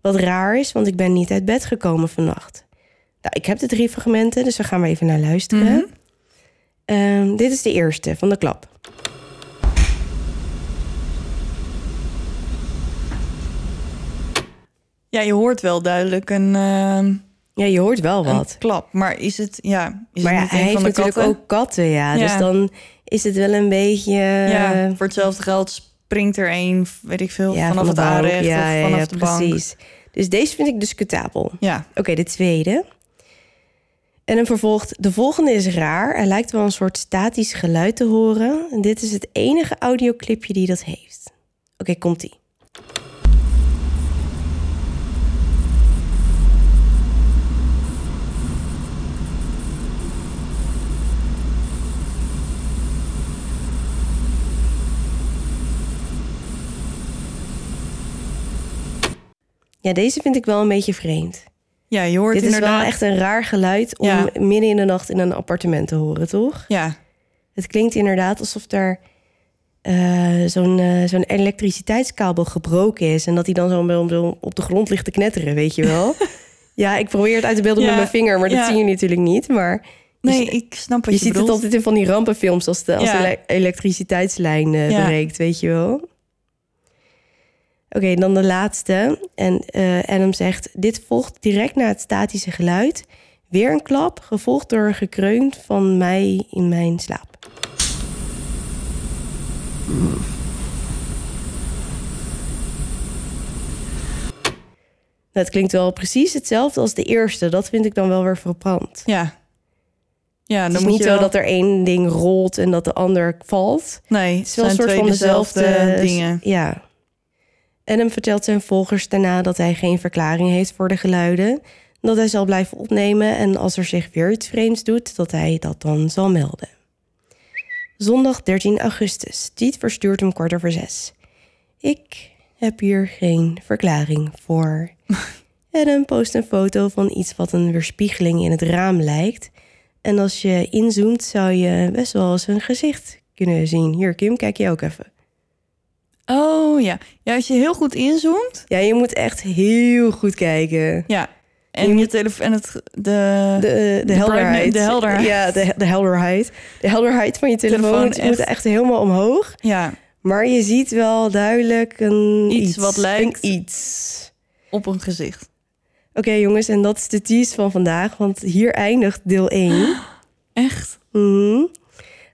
Wat raar is, want ik ben niet uit bed gekomen vannacht. Nou, ik heb de drie fragmenten, dus daar gaan we even naar luisteren. Ehm, dit is de eerste van de klap. Ja, je hoort wel duidelijk een, ehm, Ja, je hoort wel wat. klap. Maar is het, ja, is Maar het ja, hij heeft natuurlijk katten? ook katten, ja. Ja. Dus dan is het wel een beetje... Ja, voor hetzelfde geld springt er een, weet ik veel, ja, vanaf van het aanrecht of vanaf de bank. precies. Dus deze vind ik discutabel. Ja, Oké, de tweede. En dan vervolgt, de volgende is raar. Er lijkt wel een soort statisch geluid te horen. En dit is het enige audioclipje die dat heeft. Oké, komt-ie. Ja, deze vind ik wel een beetje vreemd. ja je hoort Dit is inderdaad... wel echt een raar geluid om Ja. midden in de nacht in een appartement te horen, toch? Ja, Het klinkt inderdaad alsof er eh, zo'n eh, zo'n elektriciteitskabel gebroken is... en dat hij dan zo, op de grond ligt te knetteren, weet je wel? ja, ik probeer het uit te beelden Ja, met mijn vinger, maar dat ja. zien jullie natuurlijk niet. Maar nee, je, ik snap wat je je, ziet het altijd in van die rampenfilms als de, als Ja. de ele- elektriciteitslijn Ja. breekt, weet je wel? Oké, dan de laatste. En eh, Adam zegt: Dit volgt direct na het statische geluid. Weer een klap, gevolgd door een gekreun van mij in mijn slaap. Het klinkt wel precies hetzelfde als de eerste. Dat vind ik dan wel weer verbrand. Ja. Ja, Het dan is moet niet je zo wel- dat er één ding rolt en dat de ander valt. Nee, Het is wel een soort van twee dezelfde dingen. Ja. Adam vertelt zijn volgers daarna dat hij geen verklaring heeft voor de geluiden. Dat hij zal blijven opnemen en als er zich weer iets vreemds doet, dat hij dat dan zal melden. Zondag 13 augustus. Tiet verstuurt om kwart over zes. Ik heb hier geen verklaring voor. Adam post een foto van iets wat een weerspiegeling in het raam lijkt. En als je inzoomt zou je best wel eens een gezicht kunnen zien. Hier Kim, kijk je ook even. Oh ja. Ja, als je heel goed inzoomt. Ja, je moet echt heel goed kijken. Ja. En je telefoon en het de, De, de, helderheid. de helderheid. Ja, de, de helderheid. De helderheid van je telefoon, Telefoon moet, moet echt- echt helemaal omhoog. ja Maar je ziet wel duidelijk een Iets wat lijkt- Een iets. op een gezicht. Oké jongens, en dat is de tease van vandaag, want hier eindigt deel 1. Echt? Mhm.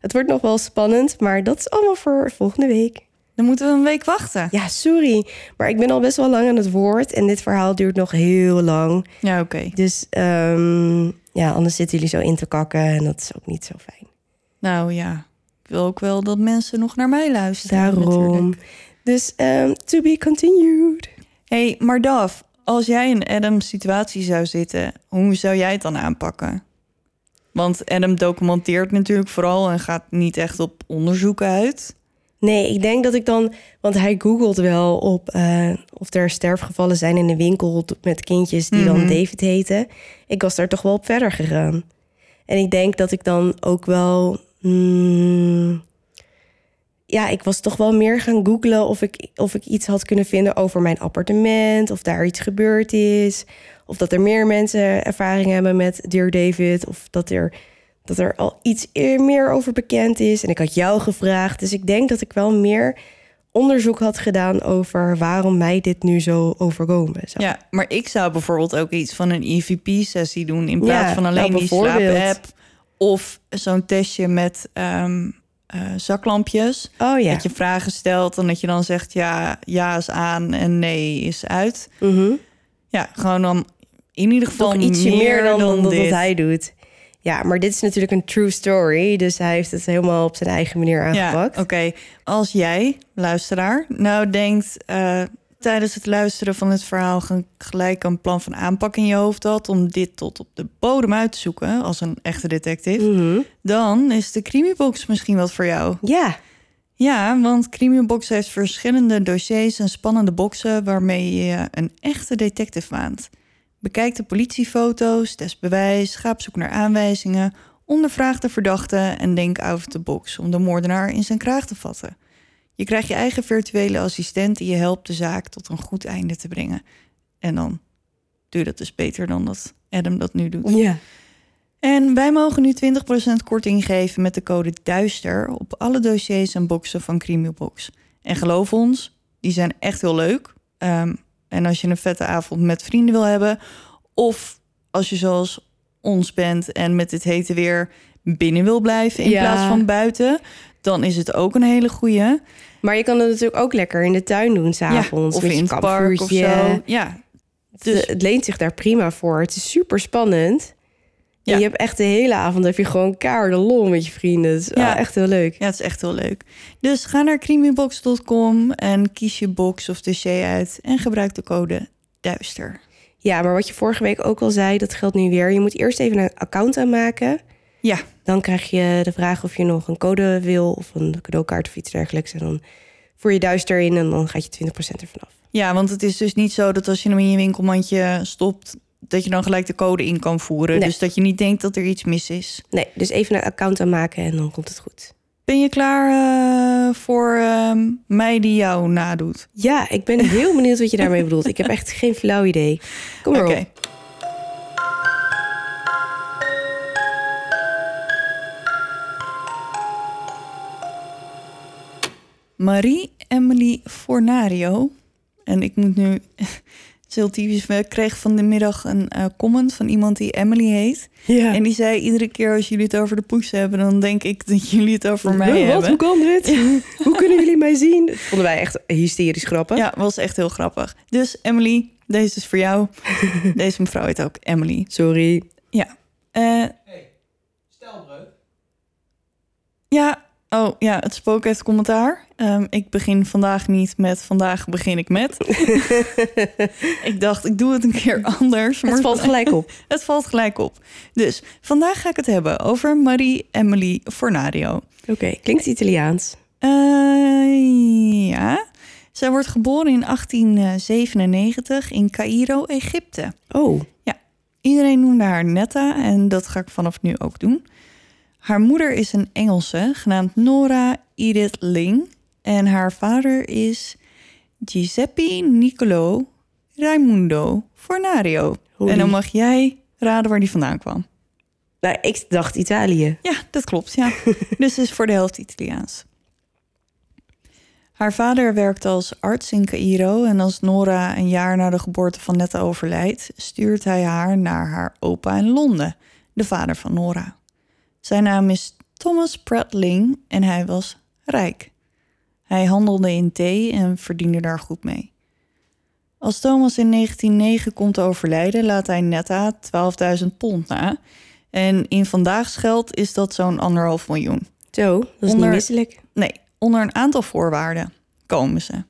Het wordt nog wel spannend, maar dat is allemaal voor volgende week. Dan moeten we een week wachten. Ja, sorry, maar ik ben al best wel lang aan het woord en dit verhaal duurt nog heel lang. Ja, oké. Dus ehm, ja, anders zitten jullie zo in te kakken en dat is ook niet zo fijn. Nou ja, ik wil ook wel dat mensen nog naar mij luisteren. Daarom. natuurlijk. Dus ehm, to be continued. hey, maar Daf, als jij in Adam's situatie zou zitten, hoe zou jij het dan aanpakken? Want Adam documenteert natuurlijk vooral en gaat niet echt op onderzoek uit. Nee, ik denk dat ik dan, want hij googelt wel op eh, of er sterfgevallen zijn in de winkel met kindjes die dan Mhm. David heten. Ik was daar toch wel op verder gegaan. En ik denk dat ik dan ook wel, mm, ja, ik was toch wel meer gaan googlen of ik, of ik iets had kunnen vinden over mijn appartement, of daar iets gebeurd is, of dat er meer mensen ervaring hebben met Dear David, of dat er dat er al iets eer- meer over bekend is. En ik had jou gevraagd. Dus ik denk dat ik wel meer onderzoek had gedaan over waarom mij dit nu zo overkomen. Zo. Ja, maar ik zou bijvoorbeeld ook iets van een EVP-sessie doen in plaats Ja, van alleen nou, die slaap-app. Of zo'n testje met ehm, eh, zaklampjes. Oh ja. Dat je vragen stelt en dat je dan zegt ja, ja is aan en nee is uit. Mhm. Ja, gewoon dan in ieder geval Toch ietsje meer dan, dan, dit. hij doet. Ja, maar dit is natuurlijk een true story. Dus hij heeft het helemaal op zijn eigen manier aangepakt. Ja, oké. Als jij, luisteraar, nou denkt eh, tijdens het luisteren van het verhaal ge- gelijk een plan van aanpak in je hoofd had om dit tot op de bodem uit te zoeken als een echte detective, Mhm. dan is de Crimibox misschien wat voor jou. Ja, Ja, want Crimibox heeft verschillende dossiers en spannende boxen waarmee je een echte detective waant. Bekijk de politiefoto's, test bewijs, ga op zoek naar aanwijzingen, ondervraag de verdachte en denk out of the box om de moordenaar in zijn kraag te vatten. Je krijgt je eigen virtuele assistent die je helpt de zaak tot een goed einde te brengen. En dan doe je dat dus beter dan dat Adam dat nu doet. ja. En wij mogen nu 20% korting geven met de code DUISTER op alle dossiers en boxen van Crimebox. En geloof ons, die zijn echt heel leuk. Ehm, en als je een vette avond met vrienden wil hebben, of als je zoals ons bent en met dit hete weer binnen wil blijven in Ja. plaats van buiten, dan is het ook een hele goeie. Maar je kan het natuurlijk ook lekker in de tuin doen s'avonds. of met je in het park of zo. Ja, Dus Dus- het leent zich daar prima voor. Het is super spannend. En je hebt echt de hele avond heb je gewoon kaarde lol met je vrienden. Het is Ja. echt heel leuk. Ja, het is echt heel leuk. Dus ga naar creamybox.com en kies je box of dossier uit en gebruik de code DUISTER. Ja, maar wat je vorige week ook al zei, dat geldt nu weer. Je moet eerst even een account aanmaken. Ja, Dan krijg je de vraag of je nog een code wil of een cadeaukaart of iets dergelijks. En dan voer je duister in en dan gaat je 20% ervan af. ja, want het is dus niet zo dat als je hem in je winkelmandje stopt, dat je dan gelijk de code in kan voeren. Nee. Dus dat je niet denkt dat er iets mis is. Nee, dus even een account aanmaken en dan komt het goed. Ben je klaar eh, voor ehm, mij die jou nadoet? Ja, ik ben heel benieuwd wat je daarmee bedoelt. Ik heb echt geen flauw idee. Kom maar Oké. op. Marie Emily Fornario. En ik moet nu... Is heel typisch. We kregen van de middag een eh, comment van iemand die Emily heet. Ja. En die zei iedere keer als jullie het over de poes hebben... dan denk ik dat jullie het over mij Huh, wat? hebben. Hoe kan dit? Hoe kunnen jullie mij zien? Dat vonden wij echt hysterisch grappig. Ja, was echt heel grappig. Dus Emily, deze is voor jou. deze mevrouw heet ook Emily. Sorry. Ja. Eh, Stelbreuk. ja, Oh ja, het spook heeft commentaar. Ehm, ik begin vandaag niet met vandaag begin ik met. ik dacht, ik doe het een keer anders. Het valt gelijk op. het valt gelijk op. Dus vandaag ga ik het hebben over Marie Emily Fornario. Oké, klinkt Italiaans. Eh, ja, zij wordt geboren in 1897 in Cairo, Egypte. Oh, Iedereen noemde haar Netta en dat ga ik vanaf nu ook doen. Haar moeder is een Engelse genaamd Nora Edith Ling en haar vader is Giuseppe Niccolo Raimundo Fornario. Holy. En dan mag jij raden waar die vandaan kwam. nou, ik dacht Italië. Ja, dat klopt, ja. dus is voor de helft Italiaans. Haar vader werkt als arts in Cairo en als Nora een jaar na de geboorte van Netta overlijdt, stuurt hij haar naar haar opa in Londen, de vader van Nora. Zijn naam is Thomas Pratling en hij was rijk. Hij handelde in thee en verdiende daar goed mee. Als Thomas in 1909 komt te overlijden, laat hij Netta 12.000 pond na. En in vandaags geld is dat zo'n anderhalf miljoen. Zo, dat is Onder- niet misselijk. Nee, onder een aantal voorwaarden komen ze.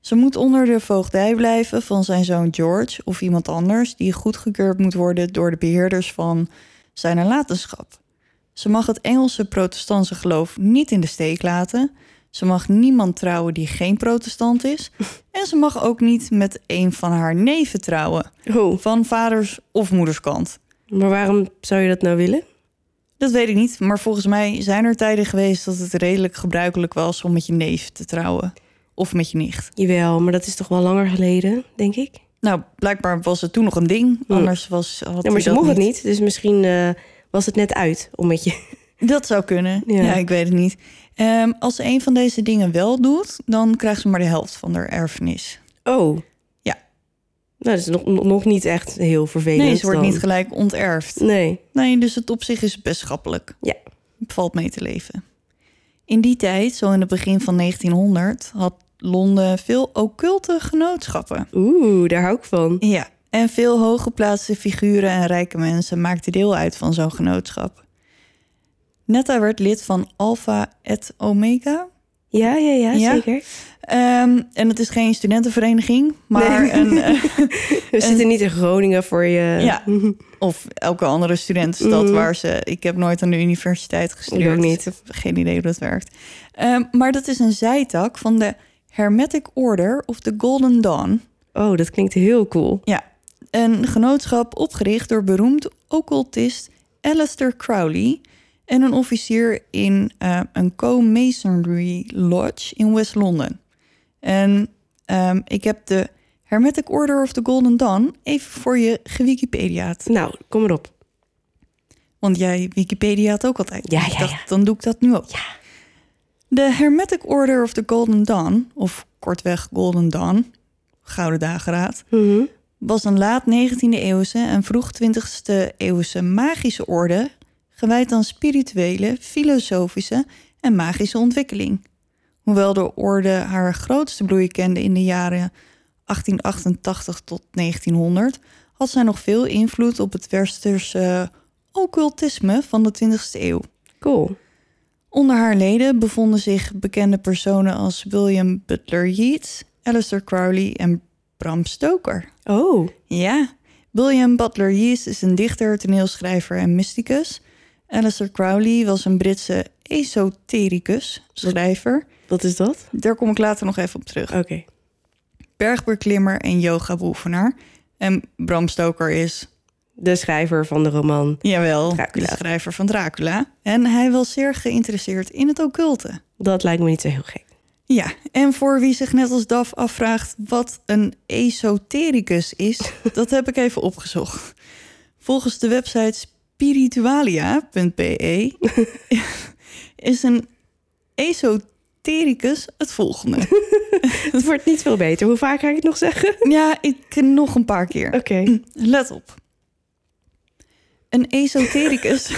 Ze moet onder de voogdij blijven van zijn zoon George of iemand anders die goedgekeurd moet worden door de beheerders van zijn nalatenschap. Ze mag het Engelse protestantse geloof niet in de steek laten. Ze mag niemand trouwen die geen protestant is. En ze mag ook niet met een van haar neven trouwen, Oh, van vaders of moederskant. maar waarom zou je dat nou willen? Dat weet ik niet, maar volgens mij zijn er tijden geweest dat het redelijk gebruikelijk was om met je neef te trouwen. Of met je nicht. Jawel, maar dat is toch wel langer geleden, denk ik? Nou, blijkbaar was het toen nog een ding. Hm. Anders was. Had Ja, maar ze mocht het niet, dus misschien eh, was het net uit om met je... Dat zou kunnen. Ja. Ja, ik weet het niet. Ehm, als ze een van deze dingen wel doet, dan krijgt ze maar de helft van haar erfenis. Oh. Ja. Nou, dat is nog, nog niet echt heel vervelend Nee, ze wordt dan. niet gelijk onterfd. Nee. Nee, dus het op zich is best schappelijk. Ja. Het valt mee te leven. In die tijd, zo in het begin van 1900, had Londen veel occulte genootschappen. Oeh, daar hou ik van. Ja, en veel hooggeplaatste figuren en rijke mensen maakten deel uit van zo'n genootschap. Netta werd lid van Alpha et Omega. Ja, ja, ja, Ja? zeker. Ehm, en het is geen studentenvereniging, maar Nee. een, eh, We zitten niet in Groningen voor je... Ja. of elke andere studentenstad Mhm. waar ze. Ik heb nooit aan de universiteit gestudeerd. Ik niet. ik heb geen idee hoe dat werkt. Ehm, maar dat is een zijtak van de Hermetic Order of the Golden Dawn. Oh, dat klinkt heel cool. Een genootschap opgericht door beroemd occultist Aleister Crowley en een officier in eh, een co-masonry lodge in West London. En ehm, ik heb de Hermetic Order of the Golden Dawn even voor je gewikipediaat. Nou, kom erop. Want jij Wikipediaat ook altijd. Ja, Dus ik ja, dacht, ja. Dan doe ik dat nu ook. Ja. De Hermetic Order of the Golden Dawn, of kortweg Golden Dawn, Gouden Dageraad, Mhm. Was een laat 19e eeuwse en vroeg 20e eeuwse magische orde gewijd aan spirituele, filosofische en magische ontwikkeling. Hoewel de orde haar grootste bloei kende in de jaren 1888 tot 1900, had zij nog veel invloed op het westerse occultisme van de 20e eeuw. Cool. Onder haar leden bevonden zich bekende personen als William Butler Yeats, Aleister Crowley en Bram Stoker. Oh, Ja, William Butler Yeats is een dichter, toneelschrijver en mysticus. Aleister Crowley was een Britse esotericus, schrijver. wat is dat? Daar kom ik later nog even op terug. Oké. Bergbeklimmer en yoga-beoefenaar. En Bram Stoker is, De schrijver van de roman. jawel, Dracula. de schrijver van Dracula. En hij was zeer geïnteresseerd in het occulte. Dat lijkt me niet zo heel gek. Ja, en voor wie zich net als Daf afvraagt wat een esotericus is, dat heb ik even opgezocht. Volgens de website spiritualia.be is een esotericus het volgende. Het wordt niet veel beter. Hoe vaak ga ik het nog zeggen? Ja, ik nog een paar keer. Oké. Let op. Een esotericus.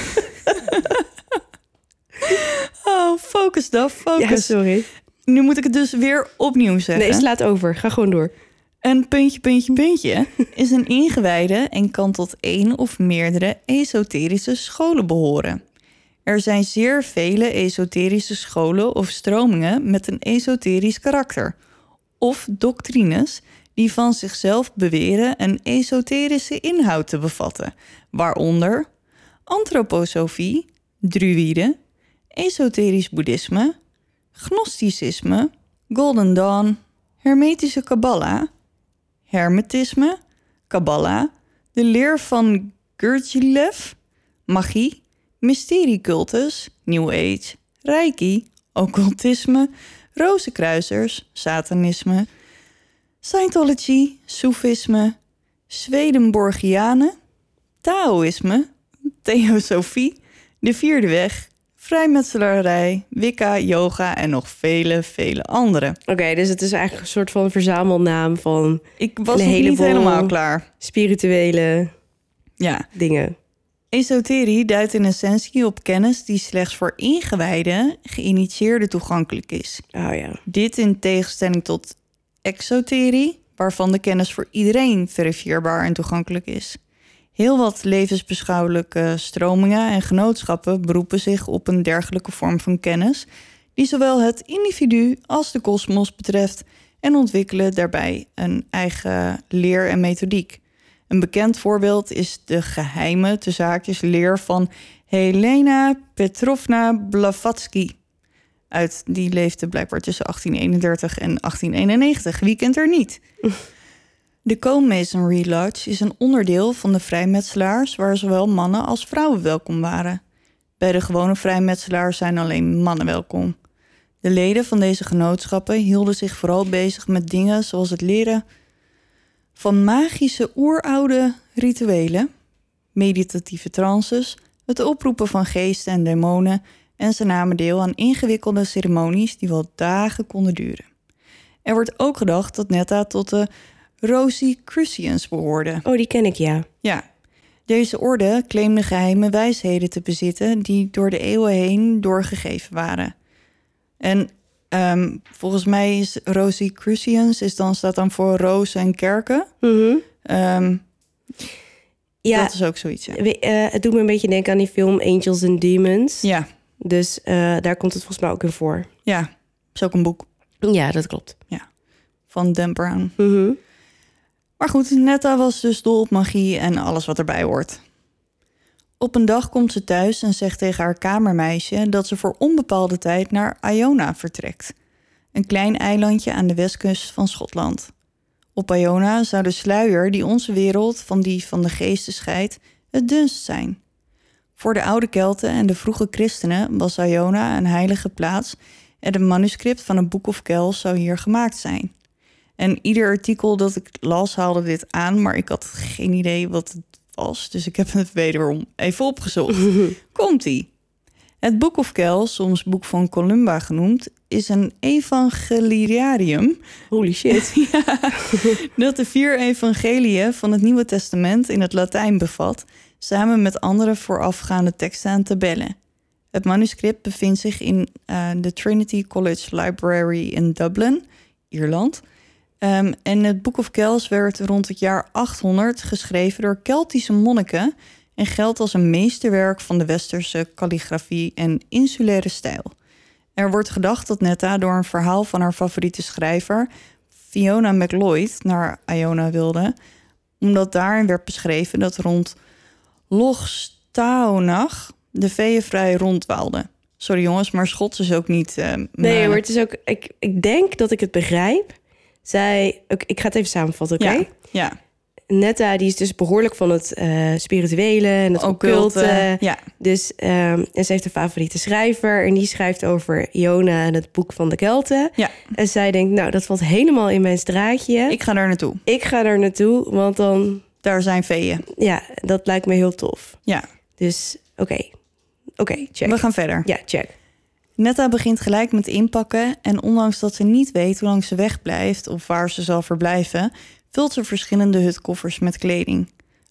oh, focus Daf, Ja, focus. sorry. Nu moet ik het dus weer opnieuw zeggen. Nee, slaat over. Ga gewoon door. Een puntje, puntje, puntje is een ingewijde en kan tot één of meerdere esoterische scholen behoren. Er zijn zeer vele esoterische scholen of stromingen met een esoterisch karakter. Of doctrines die van zichzelf beweren een esoterische inhoud te bevatten, waaronder antroposofie, druïde, esoterisch boeddhisme, gnosticisme, Golden Dawn, hermetische kabbala, hermetisme, kabbala, de leer van Gurdjieff, magie, mysteriecultus, New Age, reiki, occultisme, rozenkruisers, satanisme, Scientology, Soefisme, Swedenborgianen, Taoïsme, Theosofie, de vierde weg, vrijmetselarij, Wicca, yoga en nog vele, vele andere. Oké, dus het is eigenlijk een soort van verzamelnaam van Ik was nog niet helemaal klaar. spirituele Ja, dingen. esoterie duidt in essentie op kennis die slechts voor ingewijden, geïnitieerden toegankelijk is. Oh ja. Dit in tegenstelling tot exoterie, waarvan de kennis voor iedereen verifieerbaar en toegankelijk is. Heel wat levensbeschouwelijke stromingen en genootschappen beroepen zich op een dergelijke vorm van kennis, die zowel het individu als de kosmos betreft en ontwikkelen daarbij een eigen leer en methodiek. Een bekend voorbeeld is de geheime te zaakjes leer van Helena Petrovna Blavatsky. Uit die leefde blijkbaar tussen 1831 en 1891. Wie kent er niet? De Co-Masonry Lodge is een onderdeel van de vrijmetselaars waar zowel mannen als vrouwen welkom waren. Bij de gewone vrijmetselaars zijn alleen mannen welkom. De leden van deze genootschappen hielden zich vooral bezig met dingen zoals het leren van magische oeroude rituelen, meditatieve trances, het oproepen van geesten en demonen en ze namen deel aan ingewikkelde ceremonies die wel dagen konden duren. Er wordt ook gedacht dat Netta tot de Rosicrucians behoorde. Oh, die ken ik, ja. Ja, deze orde claimde geheime wijsheden te bezitten die door de eeuwen heen doorgegeven waren. En ehm, volgens mij is Rosicrucians is dan, staat dan voor rozen en kerken. Mhm. Ehm, Ja, Dat is ook zoiets, ja. we- eh, het doet me een beetje denken aan die film Angels and Demons. Ja, Dus eh, daar komt het volgens mij ook in voor. ja. is ook een boek Ja, dat klopt. van Dan Brown. Mhm. Maar goed, Netta was dus dol op magie en alles wat erbij hoort. Op een dag komt ze thuis en zegt tegen haar kamermeisje dat ze voor onbepaalde tijd naar Iona vertrekt. Een klein eilandje aan de westkust van Schotland. Op Iona zou de sluier die onze wereld van die van de geesten scheidt, het dunst zijn. Voor de oude Kelten en de vroege christenen was Iona een heilige plaats en het manuscript van een Book of Kells zou hier gemaakt zijn. En ieder artikel dat ik las haalde dit aan, maar ik had geen idee wat het was. Dus ik heb het wederom even opgezocht. Komt-ie. Het Book of Kells, soms Boek van Columba genoemd, is een evangeliarium Holy shit. dat de vier evangeliën van het Nieuwe Testament in het Latijn bevat, samen met andere voorafgaande teksten en tabellen. Het manuscript bevindt zich in eh, de Trinity College Library in Dublin, Ierland. Ehm, en het Book of Kells werd rond het jaar 800 geschreven door Keltische monniken en geldt als een meesterwerk van de westerse kalligrafie en insulaire stijl. Er wordt gedacht dat Netta door een verhaal van haar favoriete schrijver, Fiona MacLeod, naar Iona wilde, omdat daarin werd beschreven dat rond Lochstaonach de veeën vrij rondwaalden. Sorry jongens, maar Schots is ook niet... eh, Nee, maar het is ook... Ik, ik denk dat ik het begrijp. Zij... ook- Ik ga het even samenvatten, oké? Ja, ja. Netta, die is dus behoorlijk van het eh, spirituele en het occulte. Occulte, ja. Dus, ehm, en ze heeft een favoriete schrijver. En die schrijft over Iona en het boek van de Kelten. Ja. En zij denkt, nou, dat valt helemaal in mijn straatje. Ik, Ik ga daar naartoe. ga daar naartoe, want dan... Daar zijn veeën. Ja, dat lijkt me heel tof. Ja, Dus, oké. Oké, check. we gaan verder. Ja, check. Netta begint gelijk met inpakken en ondanks dat ze niet weet hoe lang ze wegblijft of waar ze zal verblijven, vult ze verschillende hutkoffers met kleding.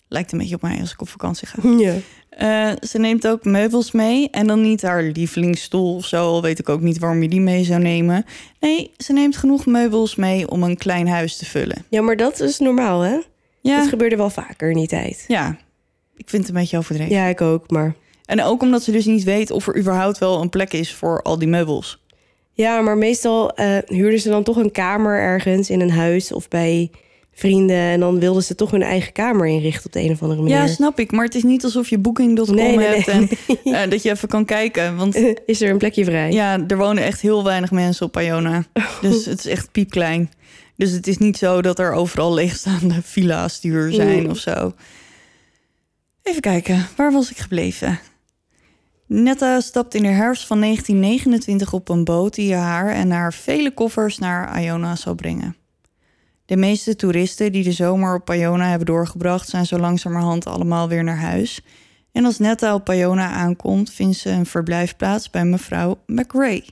Lijkt een beetje op mij als ik op vakantie ga. Ja. Eh, ze neemt ook meubels mee en dan niet haar lievelingsstoel of zo, al weet ik ook niet waarom je die mee zou nemen. Nee, ze neemt genoeg meubels mee om een klein huis te vullen. ja, maar dat is normaal, hè? Ja, Dat gebeurde wel vaker in die tijd. ja. ik vind het een beetje overdreven. Ja, ik ook, maar... En ook omdat ze dus niet weet of er überhaupt wel een plek is voor al die meubels. Ja, maar meestal eh huurden ze dan toch een kamer ergens in een huis of bij vrienden. En dan wilden ze toch hun eigen kamer inrichten op de een of andere manier. Ja, snap ik. Maar het is niet alsof je booking.com Nee, nee, hebt nee. en eh, dat je even kan kijken. Want Is er een plekje vrij? ja, er wonen echt heel weinig mensen op Iona. Dus het is echt piepklein. Dus het is niet zo dat er overal leegstaande villa's duur zijn Mm. of zo. Even kijken, waar was ik gebleven? Netta stapt in de herfst van 1929 op een boot die haar en haar vele koffers naar Iona zou brengen. De meeste toeristen die de zomer op Iona hebben doorgebracht, zijn zo langzamerhand allemaal weer naar huis. En als Netta op Iona aankomt, vindt ze een verblijfplaats bij mevrouw McRae.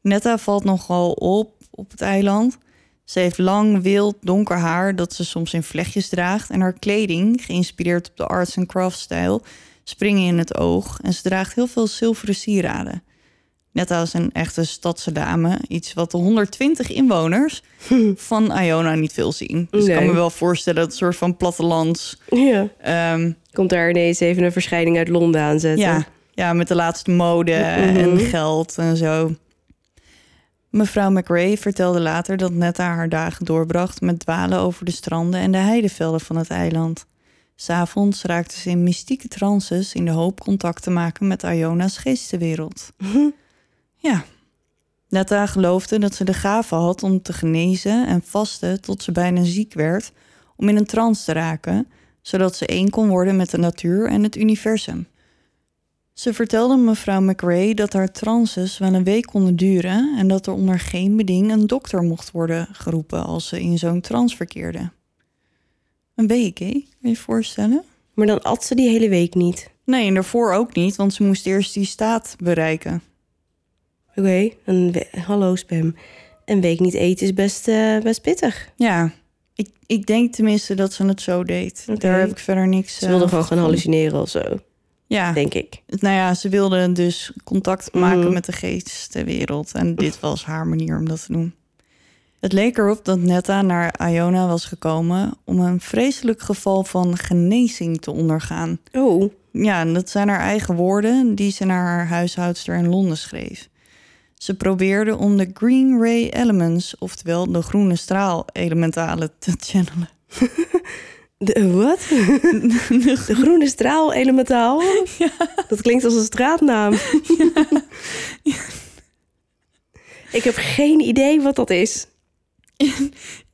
Netta valt nogal op op het eiland. Ze heeft lang, wild, donker haar dat ze soms in vlechtjes draagt. En haar kleding, geïnspireerd op de arts and crafts stijl, springen in het oog. En ze draagt heel veel zilveren sieraden. Netta is een echte stadse dame. Iets wat de 120 inwoners van Iona niet veel zien. Dus ik kan me wel voorstellen dat het een soort van plattelands... Ja. ehm, Komt daar ineens even een verschijning uit Londen aanzetten. ja, ja, met de laatste mode Mhm. en geld en zo. Mevrouw McRae vertelde later dat Netta haar dagen doorbracht met dwalen over de stranden en de heidevelden van het eiland. S'avonds raakte ze in mystieke trances in de hoop contact te maken met Iona's geestenwereld. Ja. Netta geloofde dat ze de gave had om te genezen en vasten tot ze bijna ziek werd, om in een trance te raken, zodat ze één kon worden met de natuur en het universum. Ze vertelde mevrouw McRae dat haar trances wel een week konden duren en dat er onder geen beding een dokter mocht worden geroepen als ze in zo'n trance verkeerde. Een week, hè? Kun je je voorstellen? Maar dan at ze die hele week niet. Nee, en daarvoor ook niet, want ze moest eerst die staat bereiken. Oké, een we- hallo spam. Een week niet eten is best, eh, best pittig. Ja, ik, ik denk tenminste dat ze het zo deed. Daar heb ik verder niks Ze wilde eh, gewoon gaan hallucineren of zo, Ja, denk ik. nou ja, ze wilde dus contact maken Mhm. met de geestenwereld. En dit was haar manier om dat te doen. Het leek erop dat Netta naar Iona was gekomen om een vreselijk geval van genezing te ondergaan. Oh, Ja, en dat zijn haar eigen woorden die ze naar haar huishoudster in Londen schreef. Ze probeerde om de Green Ray Elements, oftewel de groene straal elementalen, te channelen. de, wat? De groene straal elementaal? Dat klinkt als een straatnaam. Ik heb geen idee wat dat is.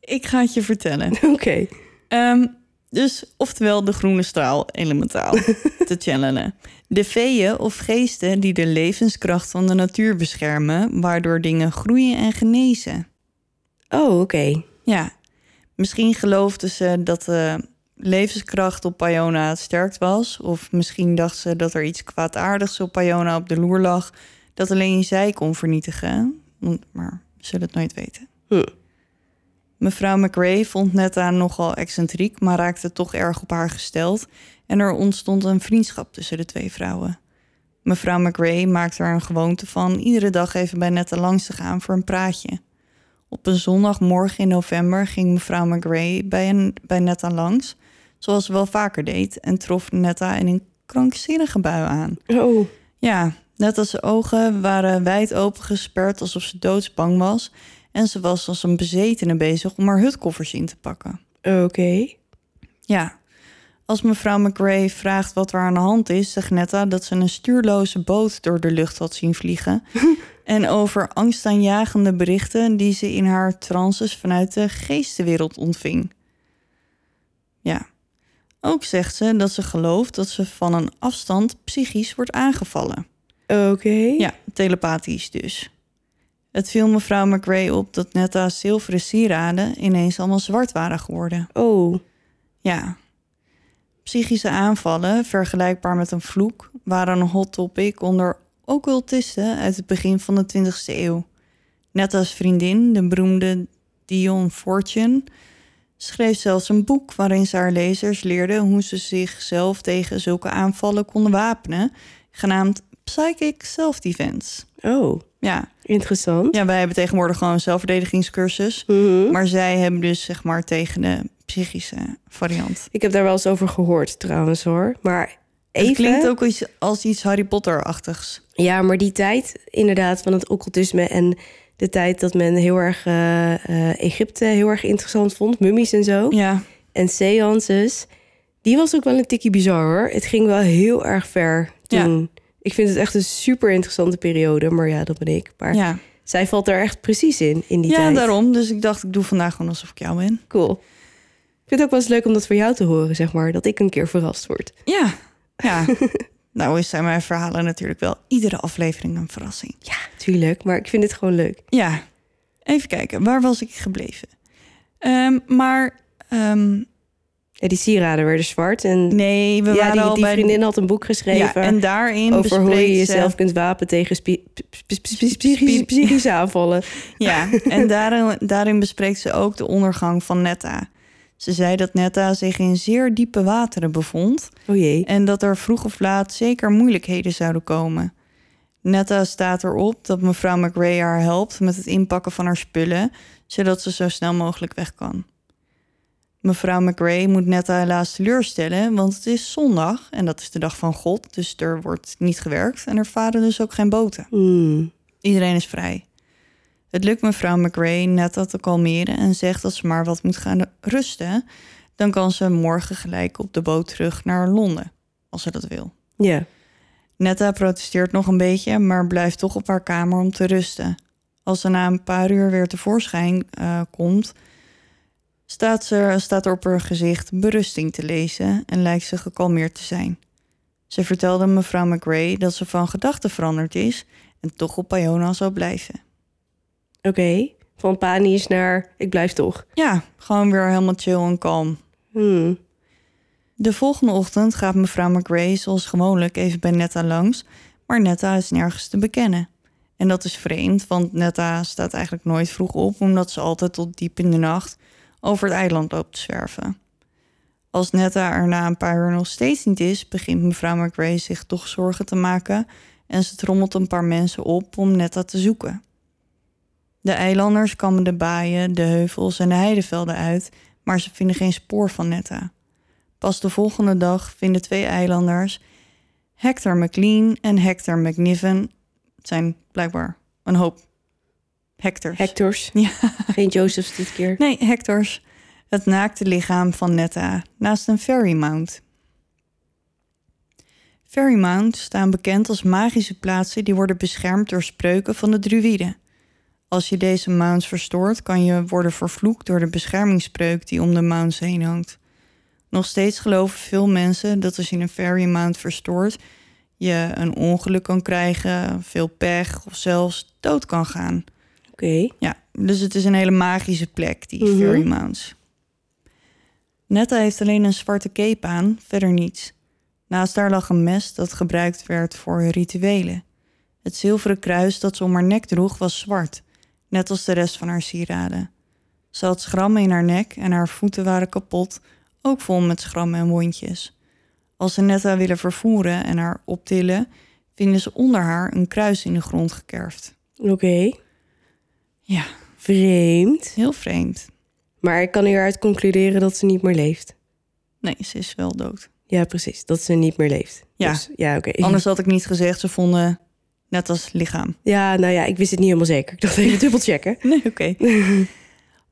Ik ga het je vertellen. Oké. Ehm, dus, oftewel de groene straal elementaal te channelen. De feeën of geesten die de levenskracht van de natuur beschermen, waardoor dingen groeien en genezen. Oh, oké. Ja, misschien geloofde ze dat de levenskracht op Iona sterk was. Of misschien dacht ze dat er iets kwaadaardigs op Iona op de loer lag... dat alleen zij kon vernietigen. Maar zullen het nooit weten. Hm. Mevrouw McRae vond Netta nogal excentriek... maar raakte toch erg op haar gesteld... en er ontstond een vriendschap tussen de twee vrouwen. Mevrouw McRae maakte er een gewoonte van... iedere dag even bij Netta langs te gaan voor een praatje... Op een zondagmorgen in november ging mevrouw McRae bij, een, bij Netta langs, zoals ze wel vaker deed, en trof Netta in een krankzinnige bui aan. Oh, Ja, Netta's ogen waren wijd open gesperd alsof ze doodsbang was, en ze was als een bezetene bezig om haar hutkoffers in te pakken. oké. Ja, als mevrouw McRae vraagt wat er aan de hand is, zegt Netta dat ze een stuurloze boot door de lucht had zien vliegen. en over angstaanjagende berichten die ze in haar trances vanuit de geestenwereld ontving. Ja, ook zegt ze dat ze gelooft dat ze van een afstand psychisch wordt aangevallen. Oké. Ja, telepathisch dus. Het viel mevrouw McRae op dat Netta's zilveren sieraden ineens allemaal zwart waren geworden. Oh, Ja. Psychische aanvallen, vergelijkbaar met een vloek, waren een hot topic onder occultisten uit het begin van de 20e eeuw. Net als vriendin, de beroemde Dion Fortune, schreef zelfs een boek waarin ze haar lezers leerde hoe ze zichzelf tegen zulke aanvallen konden wapenen, genaamd Psychic Self-Defense. oh. Ja. Interessant. ja, wij hebben tegenwoordig gewoon een zelfverdedigingscursus, Mhm. maar zij hebben dus zeg maar tegen de psychische variant. Ik heb daar wel eens over gehoord trouwens hoor. Maar even. Het klinkt ook als, als iets Harry Potter-achtigs. Ja, maar die tijd inderdaad van het occultisme en de tijd dat men heel erg eh, eh, Egypte heel erg interessant vond, mummies en zo. Ja, En seances, die was ook wel een tikje bizar hoor. Het ging wel heel erg ver toen. Ik vind het echt een super interessante periode, maar ja, dat ben ik. Maar ja. zij valt er echt precies in, in die ja tijd. daarom. Dus ik dacht, ik doe vandaag gewoon alsof ik jou ben. Cool. Ik vind het ook wel eens leuk om dat voor jou te horen, zeg maar. Dat ik een keer verrast word. Ja, ja. nou is zijn mijn verhalen natuurlijk wel iedere aflevering een verrassing. Ja, tuurlijk. Maar ik vind het gewoon leuk. Ja, even kijken. Waar was ik gebleven? Ehm, maar ehm, Ja, die sieraden werden zwart. En nee, we ja, waren die, al die bij... vriendin had een boek geschreven... ja, en daarin over hoe je ze- jezelf kunt wapen tegen psychische- aanvallen. Ja, en daarin, daarin bespreekt ze ook de ondergang van Netta. Ze zei dat Netta zich in zeer diepe wateren bevond... Jee. en dat er vroeg of laat zeker moeilijkheden zouden komen. Netta staat erop dat mevrouw McRae haar helpt met het inpakken van haar spullen, zodat ze zo snel mogelijk weg kan. Mevrouw McRae moet Netta helaas teleurstellen, want het is zondag en dat is de dag van God, dus er wordt niet gewerkt en er varen dus ook geen boten. Hmm. Iedereen is vrij. Het lukt mevrouw McRae Netta te kalmeren en zegt dat ze maar wat moet gaan rusten. Dan kan ze morgen gelijk op de boot terug naar Londen, als ze dat wil. Ja. Netta protesteert nog een beetje, maar blijft toch op haar kamer om te rusten. Als ze na een paar uur weer tevoorschijn eh, komt, staat, ze, staat er op haar gezicht berusting te lezen en lijkt ze gekalmeerd te zijn. Ze vertelde mevrouw McRae dat ze van gedachten veranderd is en toch op Iona zal blijven. Oké. Van panisch naar ik blijf toch. Ja, gewoon weer helemaal chill en kalm. Hmm. De volgende ochtend gaat mevrouw McRae zoals gewoonlijk even bij Netta langs, maar Netta is nergens te bekennen. En dat is vreemd, want Netta staat eigenlijk nooit vroeg op, omdat ze altijd tot diep in de nacht over het eiland loopt te zwerven. Als Netta er na een paar uur nog steeds niet is, begint mevrouw McRae zich toch zorgen te maken en ze trommelt een paar mensen op om Netta te zoeken. De eilanders kammen de baaien, de heuvels en de heidevelden uit, maar ze vinden geen spoor van Netta. Pas de volgende dag vinden twee eilanders, Hector McLean en Hector McNiven, het zijn blijkbaar een hoop Hectors. Hectors. Ja. Geen Josephs dit keer. Nee, Hectors. Het naakte lichaam van Netta naast een fairy mount. Fairy mounts staan bekend als magische plaatsen die worden beschermd door spreuken van de druïden. Als je deze mounts verstoort, kan je worden vervloekt door de beschermingsspreuk die om de mounts heen hangt. Nog steeds geloven veel mensen dat als je een fairy mount verstoort, je een ongeluk kan krijgen, veel pech of zelfs dood kan gaan. Oké. Ja, dus het is een hele magische plek, die Mhm. Fairy Mounts. Netta heeft alleen een zwarte cape aan, verder niets. Naast haar lag een mes dat gebruikt werd voor rituelen. Het zilveren kruis dat ze om haar nek droeg was zwart, net als de rest van haar sieraden. Ze had schrammen in haar nek en haar voeten waren kapot, ook vol met schrammen en wondjes. Als ze Netta willen vervoeren en haar optillen, vinden ze onder haar een kruis in de grond gekerfd. Oké. Ja, Vreemd. heel vreemd. Maar ik kan hieruit concluderen dat ze niet meer leeft. Nee, ze is wel dood. Ja, precies. Dat ze niet meer leeft. Ja. Dus, ja, oké. Anders had ik niet gezegd, ze vonden net als lichaam. Ja, nou ja, ik wist het niet helemaal zeker. Ik dacht even dubbelchecken. Nee, oké.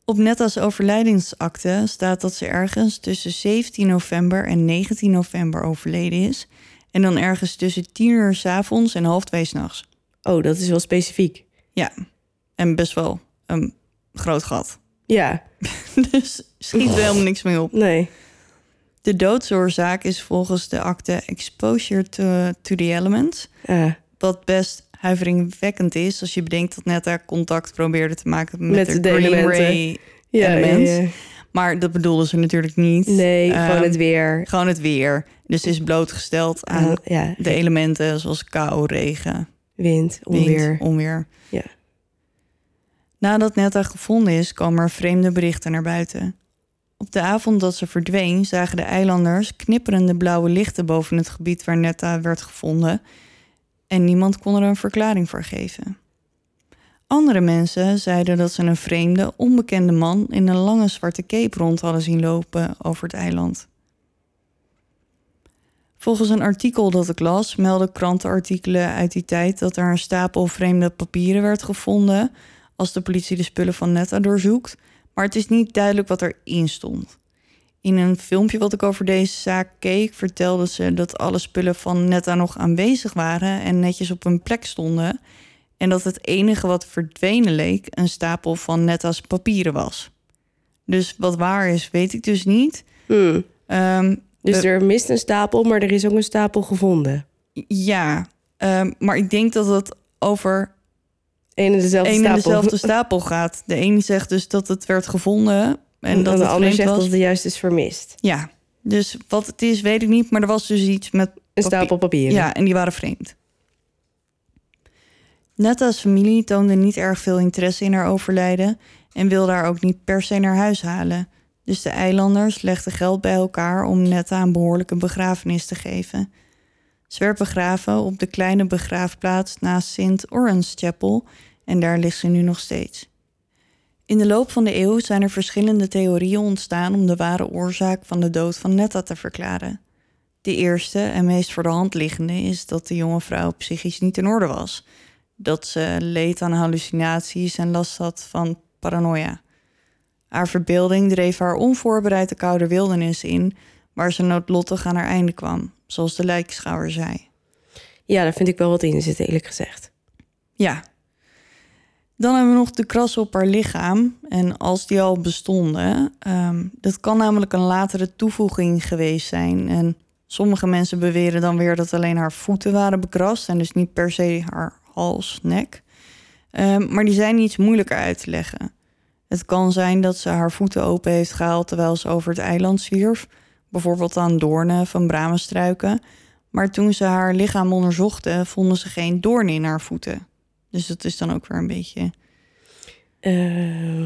Op Netta's overlijdensakte staat dat ze ergens tussen 17 november en 19 november overleden is. En dan ergens tussen 10 uur s avonds en half twee s'nachts. Oh, dat is wel specifiek. Ja, en best wel een groot gat. Ja, Dus schiet er helemaal niks mee op. nee. De doodsoorzaak is volgens de akte exposure to, to the elements. Wat best huiveringwekkend is als je bedenkt dat Netta contact probeerde te maken met, Met de, de Green. Ray ja, element. ja, ja. Maar dat bedoelden ze natuurlijk niet. Nee, Ehm, gewoon het weer. Gewoon het weer. Dus is blootgesteld aan ja, de elementen zoals kou, regen, wind, wind, onweer. onweer. Ja. Nadat Netta gevonden is, komen er vreemde berichten naar buiten. Op de avond dat ze verdween, zagen de eilanders knipperende blauwe lichten boven het gebied waar Netta werd gevonden. En niemand kon er een verklaring voor geven. Andere mensen zeiden dat ze een vreemde, onbekende man in een lange zwarte cape rond hadden zien lopen over het eiland. Volgens een artikel dat ik las, melden krantenartikelen uit die tijd dat er een stapel vreemde papieren werd gevonden als de politie de spullen van Netta doorzoekt, maar het is niet duidelijk wat erin stond. In een filmpje wat ik over deze zaak keek, vertelde ze dat alle spullen van Netta nog aanwezig waren en netjes op hun plek stonden. En dat het enige wat verdwenen leek een stapel van Netta's papieren was. Dus wat waar is, weet ik dus niet. Hmm. Ehm, Dus we- er mist een stapel, maar er is ook een stapel gevonden. ja, ehm, maar ik denk dat het over Eén en dezelfde en stapel. dezelfde stapel gaat. De ene zegt dus dat het werd gevonden en dat de het ander zegt was. dat het juist is vermist. Ja, dus wat het is, weet ik niet. Maar er was dus iets met Een papier- stapel papieren. Ja, en die waren vreemd. Netta's familie toonde niet erg veel interesse in haar overlijden en wilde haar ook niet per se naar huis halen. Dus de eilanders legden geld bij elkaar om Netta een behoorlijke begrafenis te geven. Werd begraven op de kleine begraafplaats naast St. Orange Chapel en daar ligt ze nu nog steeds. In de loop van de eeuw zijn er verschillende theorieën ontstaan om de ware oorzaak van de dood van Netta te verklaren. De eerste en meest voor de hand liggende is dat de jonge vrouw psychisch niet in orde was. Dat ze leed aan hallucinaties en last had van paranoia. Haar verbeelding dreef haar onvoorbereid de koude wildernis in, waar ze noodlottig aan haar einde kwam, zoals de lijkschouwer zei. Ja, daar vind ik wel wat in zitten, eerlijk gezegd. Ja. Dan hebben we nog de krassen op haar lichaam. En als die al bestonden, ehm, dat kan namelijk een latere toevoeging geweest zijn. En sommige mensen beweren dan weer dat alleen haar voeten waren bekrast en dus niet per se haar hals, nek. Ehm, maar die zijn iets moeilijker uit te leggen. Het kan zijn dat ze haar voeten open heeft gehaald terwijl ze over het eiland zwierf, bijvoorbeeld aan doornen van bramenstruiken. Maar toen ze haar lichaam onderzochten, vonden ze geen doornen in haar voeten. Dus dat is dan ook weer een beetje Eh,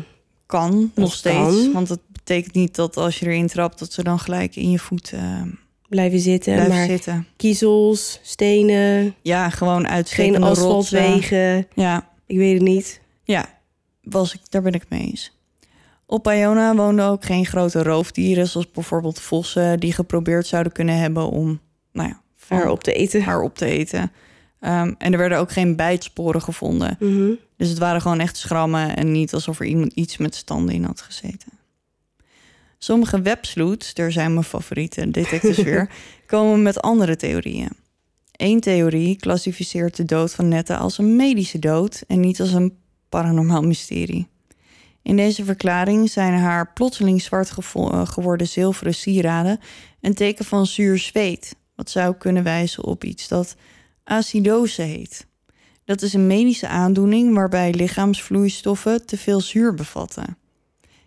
kan, nog steeds. kan. Want het betekent niet dat als je erin trapt, dat ze dan gelijk in je voet eh, blijven zitten. blijven maar zitten. kiezels, stenen, Ja, gewoon geen uitstekende rotsen. asfaltwegen. Ja, Ik weet het niet. ja was ik, daar ben ik mee eens. Op Iona woonden ook geen grote roofdieren, zoals bijvoorbeeld vossen, die geprobeerd zouden kunnen hebben om nou ja, Haar op te eten. haar op te eten. Ehm, en er werden ook geen bijtsporen gevonden. Mhm. Dus het waren gewoon echt schrammen en niet alsof er iemand iets met standen in had gezeten. Sommige websloots, daar zijn mijn favoriete detectives weer, komen met andere theorieën. Eén theorie klassificeert de dood van Netta als een medische dood en niet als een paranormaal mysterie. In deze verklaring zijn haar plotseling zwart eh, geworden zilveren sieraden een teken van zuur zweet, wat zou kunnen wijzen op iets dat acidose heet. Dat is een medische aandoening waarbij lichaamsvloeistoffen te veel zuur bevatten.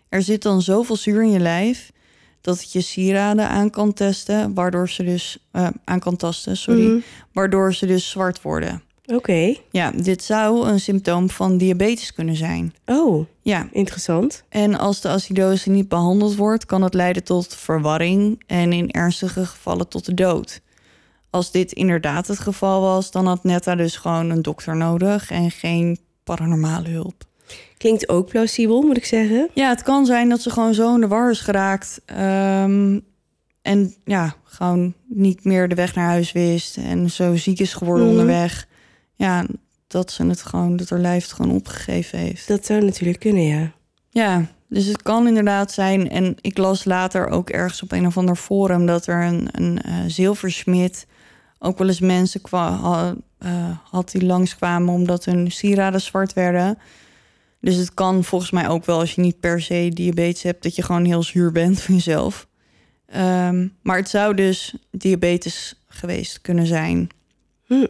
Er zit dan zoveel zuur in je lijf dat het je sieraden aan kan testen, waardoor ze dus eh, aan kan tasten, sorry, Mhm. waardoor ze dus zwart worden. Oké. Ja, dit zou een symptoom van diabetes kunnen zijn. Oh, Ja, interessant. en als de acidose niet behandeld wordt, kan het leiden tot verwarring en in ernstige gevallen tot de dood. Als dit inderdaad het geval was, dan had Netta dus gewoon een dokter nodig en geen paranormale hulp. Klinkt ook plausibel, moet ik zeggen. Ja, het kan zijn dat ze gewoon zo in de war is geraakt. ehm, en ja, gewoon niet meer de weg naar huis wist. En zo ziek is geworden Mhm. onderweg. Ja, dat ze het gewoon, dat haar lijf het gewoon opgegeven heeft. Dat zou natuurlijk kunnen, ja. Ja, dus het kan inderdaad zijn. En ik las later ook ergens op een of ander forum dat er een, een eh, zilversmid ook wel eens mensen ha- eh, had die langskwamen omdat hun sieraden zwart werden. Dus het kan volgens mij ook wel als je niet per se diabetes hebt, dat je gewoon heel zuur bent van jezelf. Ehm, maar het zou dus diabetes geweest kunnen zijn. Hm.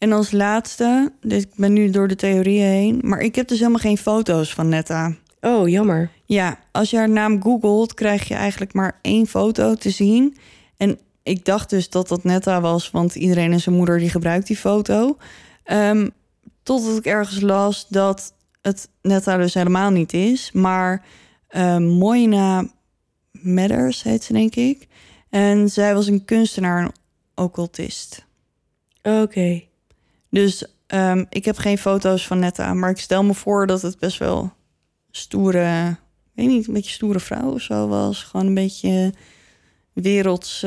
En als laatste, dus ik ben nu door de theorieën heen, maar ik heb dus helemaal geen foto's van Netta. Oh, jammer. Ja, als je haar naam googelt, krijg je eigenlijk maar één foto te zien. En ik dacht dus dat dat Netta was, want iedereen en zijn moeder die gebruikt die foto. Ehm, totdat ik ergens las dat het Netta dus helemaal niet is, maar ehm Moina Matters heet ze denk ik. En zij was een kunstenaar, een occultist. Oké. Dus ehm, ik heb geen foto's van Netta, maar ik stel me voor dat het best wel stoere, weet niet, een beetje stoere vrouw of zo was. Gewoon een beetje werelds,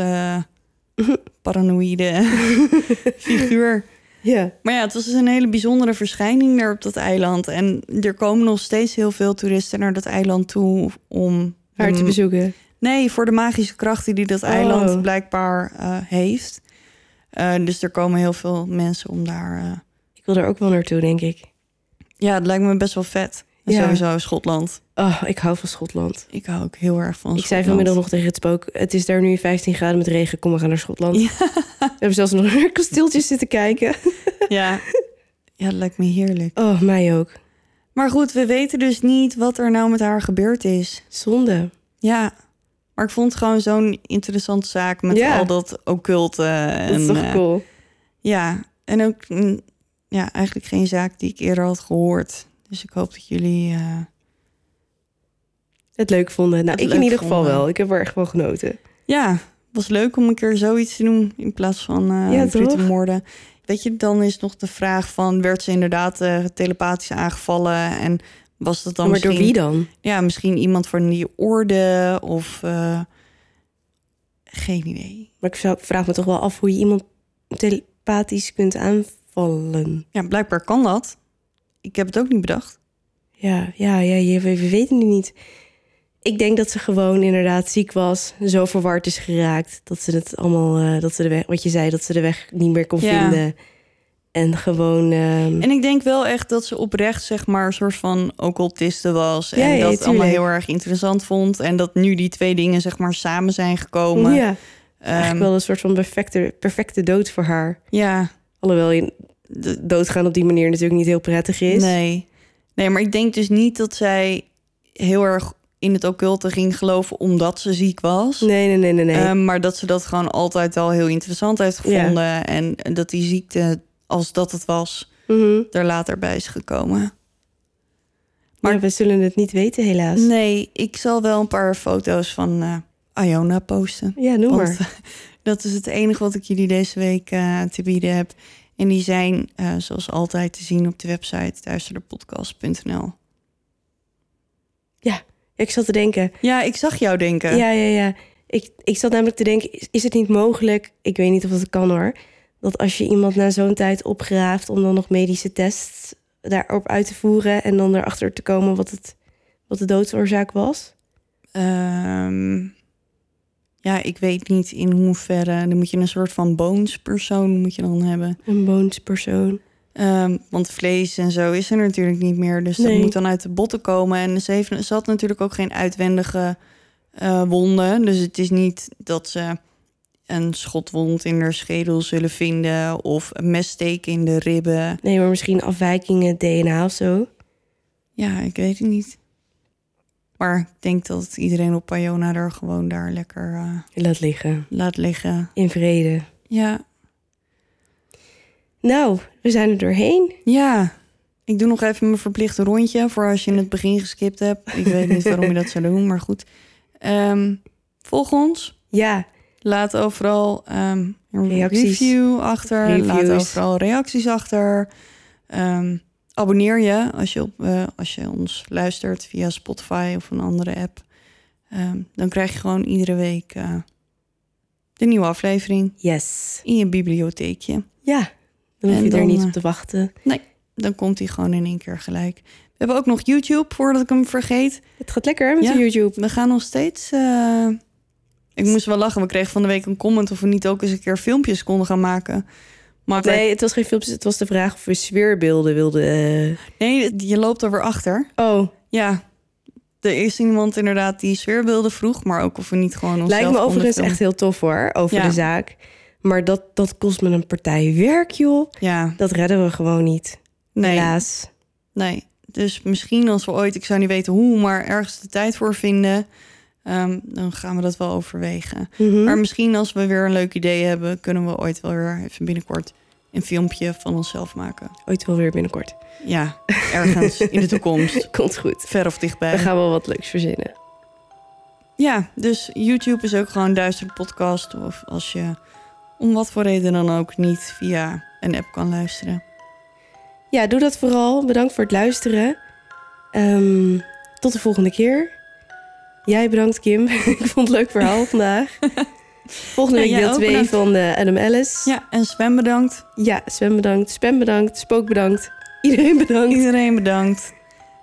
paranoïde figuur. Ja. Maar ja, het was dus een hele bijzondere verschijning daar op dat eiland. En er komen nog steeds heel veel toeristen naar dat eiland toe om... Haar te bezoeken. Nee, voor de magische krachten die dat Oh. eiland blijkbaar eh, heeft. Eh, dus er komen heel veel mensen om daar... eh, Ik wil er ook wel naartoe, denk ik. Ja, het lijkt me best wel vet. En Ja. Sowieso Schotland. Oh, ik hou van Schotland. Ik hou ook heel erg van Ik zei Schotland. vanmiddag nog tegen het spook... het is daar nu 15 graden met regen, kom we gaan naar Schotland. Ja. We hebben zelfs nog naar kasteeltjes zitten kijken. Ja. ja, dat lijkt me heerlijk. Oh, mij ook. Maar goed, we weten dus niet wat er nou met haar gebeurd is. Zonde. Ja, maar ik vond het gewoon zo'n interessante zaak met Ja. al dat occulte. En, Dat is toch eh, cool? Ja, en ook mm, ja, eigenlijk geen zaak die ik eerder had gehoord. Dus ik hoop dat jullie... eh, Het leuk vonden. Nou, ik in ieder geval vonden. wel. Ik heb er echt van genoten. Ja, het was leuk om een keer zoiets te doen in plaats van eh Ja, toch? moorden. Weet je, dan is nog de vraag van... werd ze inderdaad telepathisch aangevallen en was dat dan maar door wie dan? Ja, misschien iemand van die orde of... eh, geen idee. Maar ik zou- vraag me toch wel af hoe je iemand telepathisch kunt aanvallen. Ja, blijkbaar kan dat. Ik heb het ook niet bedacht. Ja, ja, ja je, we, we weten het niet. Ik denk dat ze gewoon inderdaad ziek was, zo verward is geraakt dat ze het allemaal, eh, dat ze de weg, wat je zei, dat ze de weg niet meer kon Ja. vinden. En gewoon. ehm, En ik denk wel echt dat ze oprecht, zeg maar, een soort van occultiste was. Ja, en ja, dat het allemaal heel erg interessant vond. En dat nu die twee dingen, zeg maar, samen zijn gekomen. ja, Ehm, eigenlijk wel een soort van perfecte, perfecte dood voor haar. Ja, Alhoewel je de- doodgaan op die manier natuurlijk niet heel prettig is. nee. Nee, maar ik denk dus niet dat zij heel erg in het occulte ging geloven omdat ze ziek was. nee, nee, nee, nee. nee. Ehm, maar dat ze dat gewoon altijd al heel interessant heeft gevonden. En dat die ziekte, als dat het was, Mhm. er later bij is gekomen. maar we zullen het niet weten, helaas. Nee, ik zal wel een paar foto's van eh Iona posten. Ja, noem Want maar. dat is het enige wat ik jullie deze week eh, te bieden heb. En die zijn, eh, zoals altijd, te zien op de website duisterderpodcast.nl. Ik zat te denken, Ja, ik zag jou denken. Ja, ja, ja. Ik, ik zat namelijk te denken, is, is het niet mogelijk... Ik weet niet of dat kan hoor. Dat als je iemand na zo'n tijd opgraaft... om dan nog medische tests daarop uit te voeren... en dan erachter te komen wat, het, wat de doodsoorzaak was? Ehm, ja, ik weet niet in hoeverre. Dan moet je een soort van bonespersoon moet je dan hebben. Een boonspersoon. Ehm, want vlees en zo is er natuurlijk niet meer. Dus dat Nee. moet dan uit de botten komen. En ze, heeft, ze had natuurlijk ook geen uitwendige eh, wonden. Dus het is niet dat ze een schotwond in haar schedel zullen vinden... of een messteek in de ribben. Nee, maar misschien afwijkingen DNA of zo. Ja, ik weet het niet. Maar ik denk dat iedereen op Iona er gewoon daar lekker eh, Laat liggen. laat liggen. In vrede. Ja, Nou, we zijn er doorheen. ja. Ik doe nog even mijn verplichte rondje voor als je in het begin geskipt hebt. Ik weet niet waarom je dat zou doen, maar goed. Ehm, volg ons. Ja, Laat overal ehm, een Reacties. review achter. Laat overal reacties achter. Ehm, abonneer je als je, op, eh, als je ons luistert via Spotify of een andere app. Ehm, dan krijg je gewoon iedere week eh, de nieuwe aflevering yes. in je bibliotheekje. Ja, dan hoef je er niet eh, op te wachten. Dan komt hij gewoon in één keer gelijk. We hebben ook nog YouTube, voordat ik hem vergeet. Het gaat lekker hè, met Ja. de YouTube. We gaan nog steeds. Ik moest wel lachen. We kregen van de week een comment of we niet ook eens een keer filmpjes konden gaan maken. Maar Nee, het was geen filmpjes. Het was de vraag of we sfeerbeelden wilden... eh, nee, je loopt er weer achter. Oh, Ja, er is iemand inderdaad die sfeerbeelden vroeg, maar ook of we niet gewoon onszelf lijkt me overigens echt heel tof hoor, over Ja. de zaak. Maar dat, dat kost me een partij werk, joh. Ja, Dat redden we gewoon niet, nee, helaas. nee. Dus misschien als we ooit, ik zou niet weten hoe, maar ergens de tijd voor vinden, ehm, dan gaan we dat wel overwegen. Mhm. Maar misschien als we weer een leuk idee hebben, kunnen we ooit wel weer even binnenkort een filmpje van onszelf maken. Ooit wel weer binnenkort. Ja, ergens in de toekomst. Komt goed. Ver of dichtbij. We gaan wel wat leuks verzinnen. Ja, dus YouTube is ook gewoon Duistere Podcast. Of als je om wat voor reden dan ook niet via een app kan luisteren. Ja, doe dat vooral. Bedankt voor het luisteren. Ehm, tot de volgende keer. Jij bedankt, Kim. Ik vond het leuk verhaal vandaag. Volgende Ja, week deel ook 2 bedankt. van de Adam Alice. Ja, en Sven bedankt. Ja, Sven bedankt, Spam bedankt, Spook bedankt. Iedereen bedankt. Iedereen bedankt.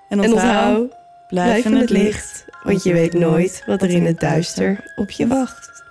En en onthoud, onthoud, blijf in het licht. want je weet nooit wat er in het duister op je wacht.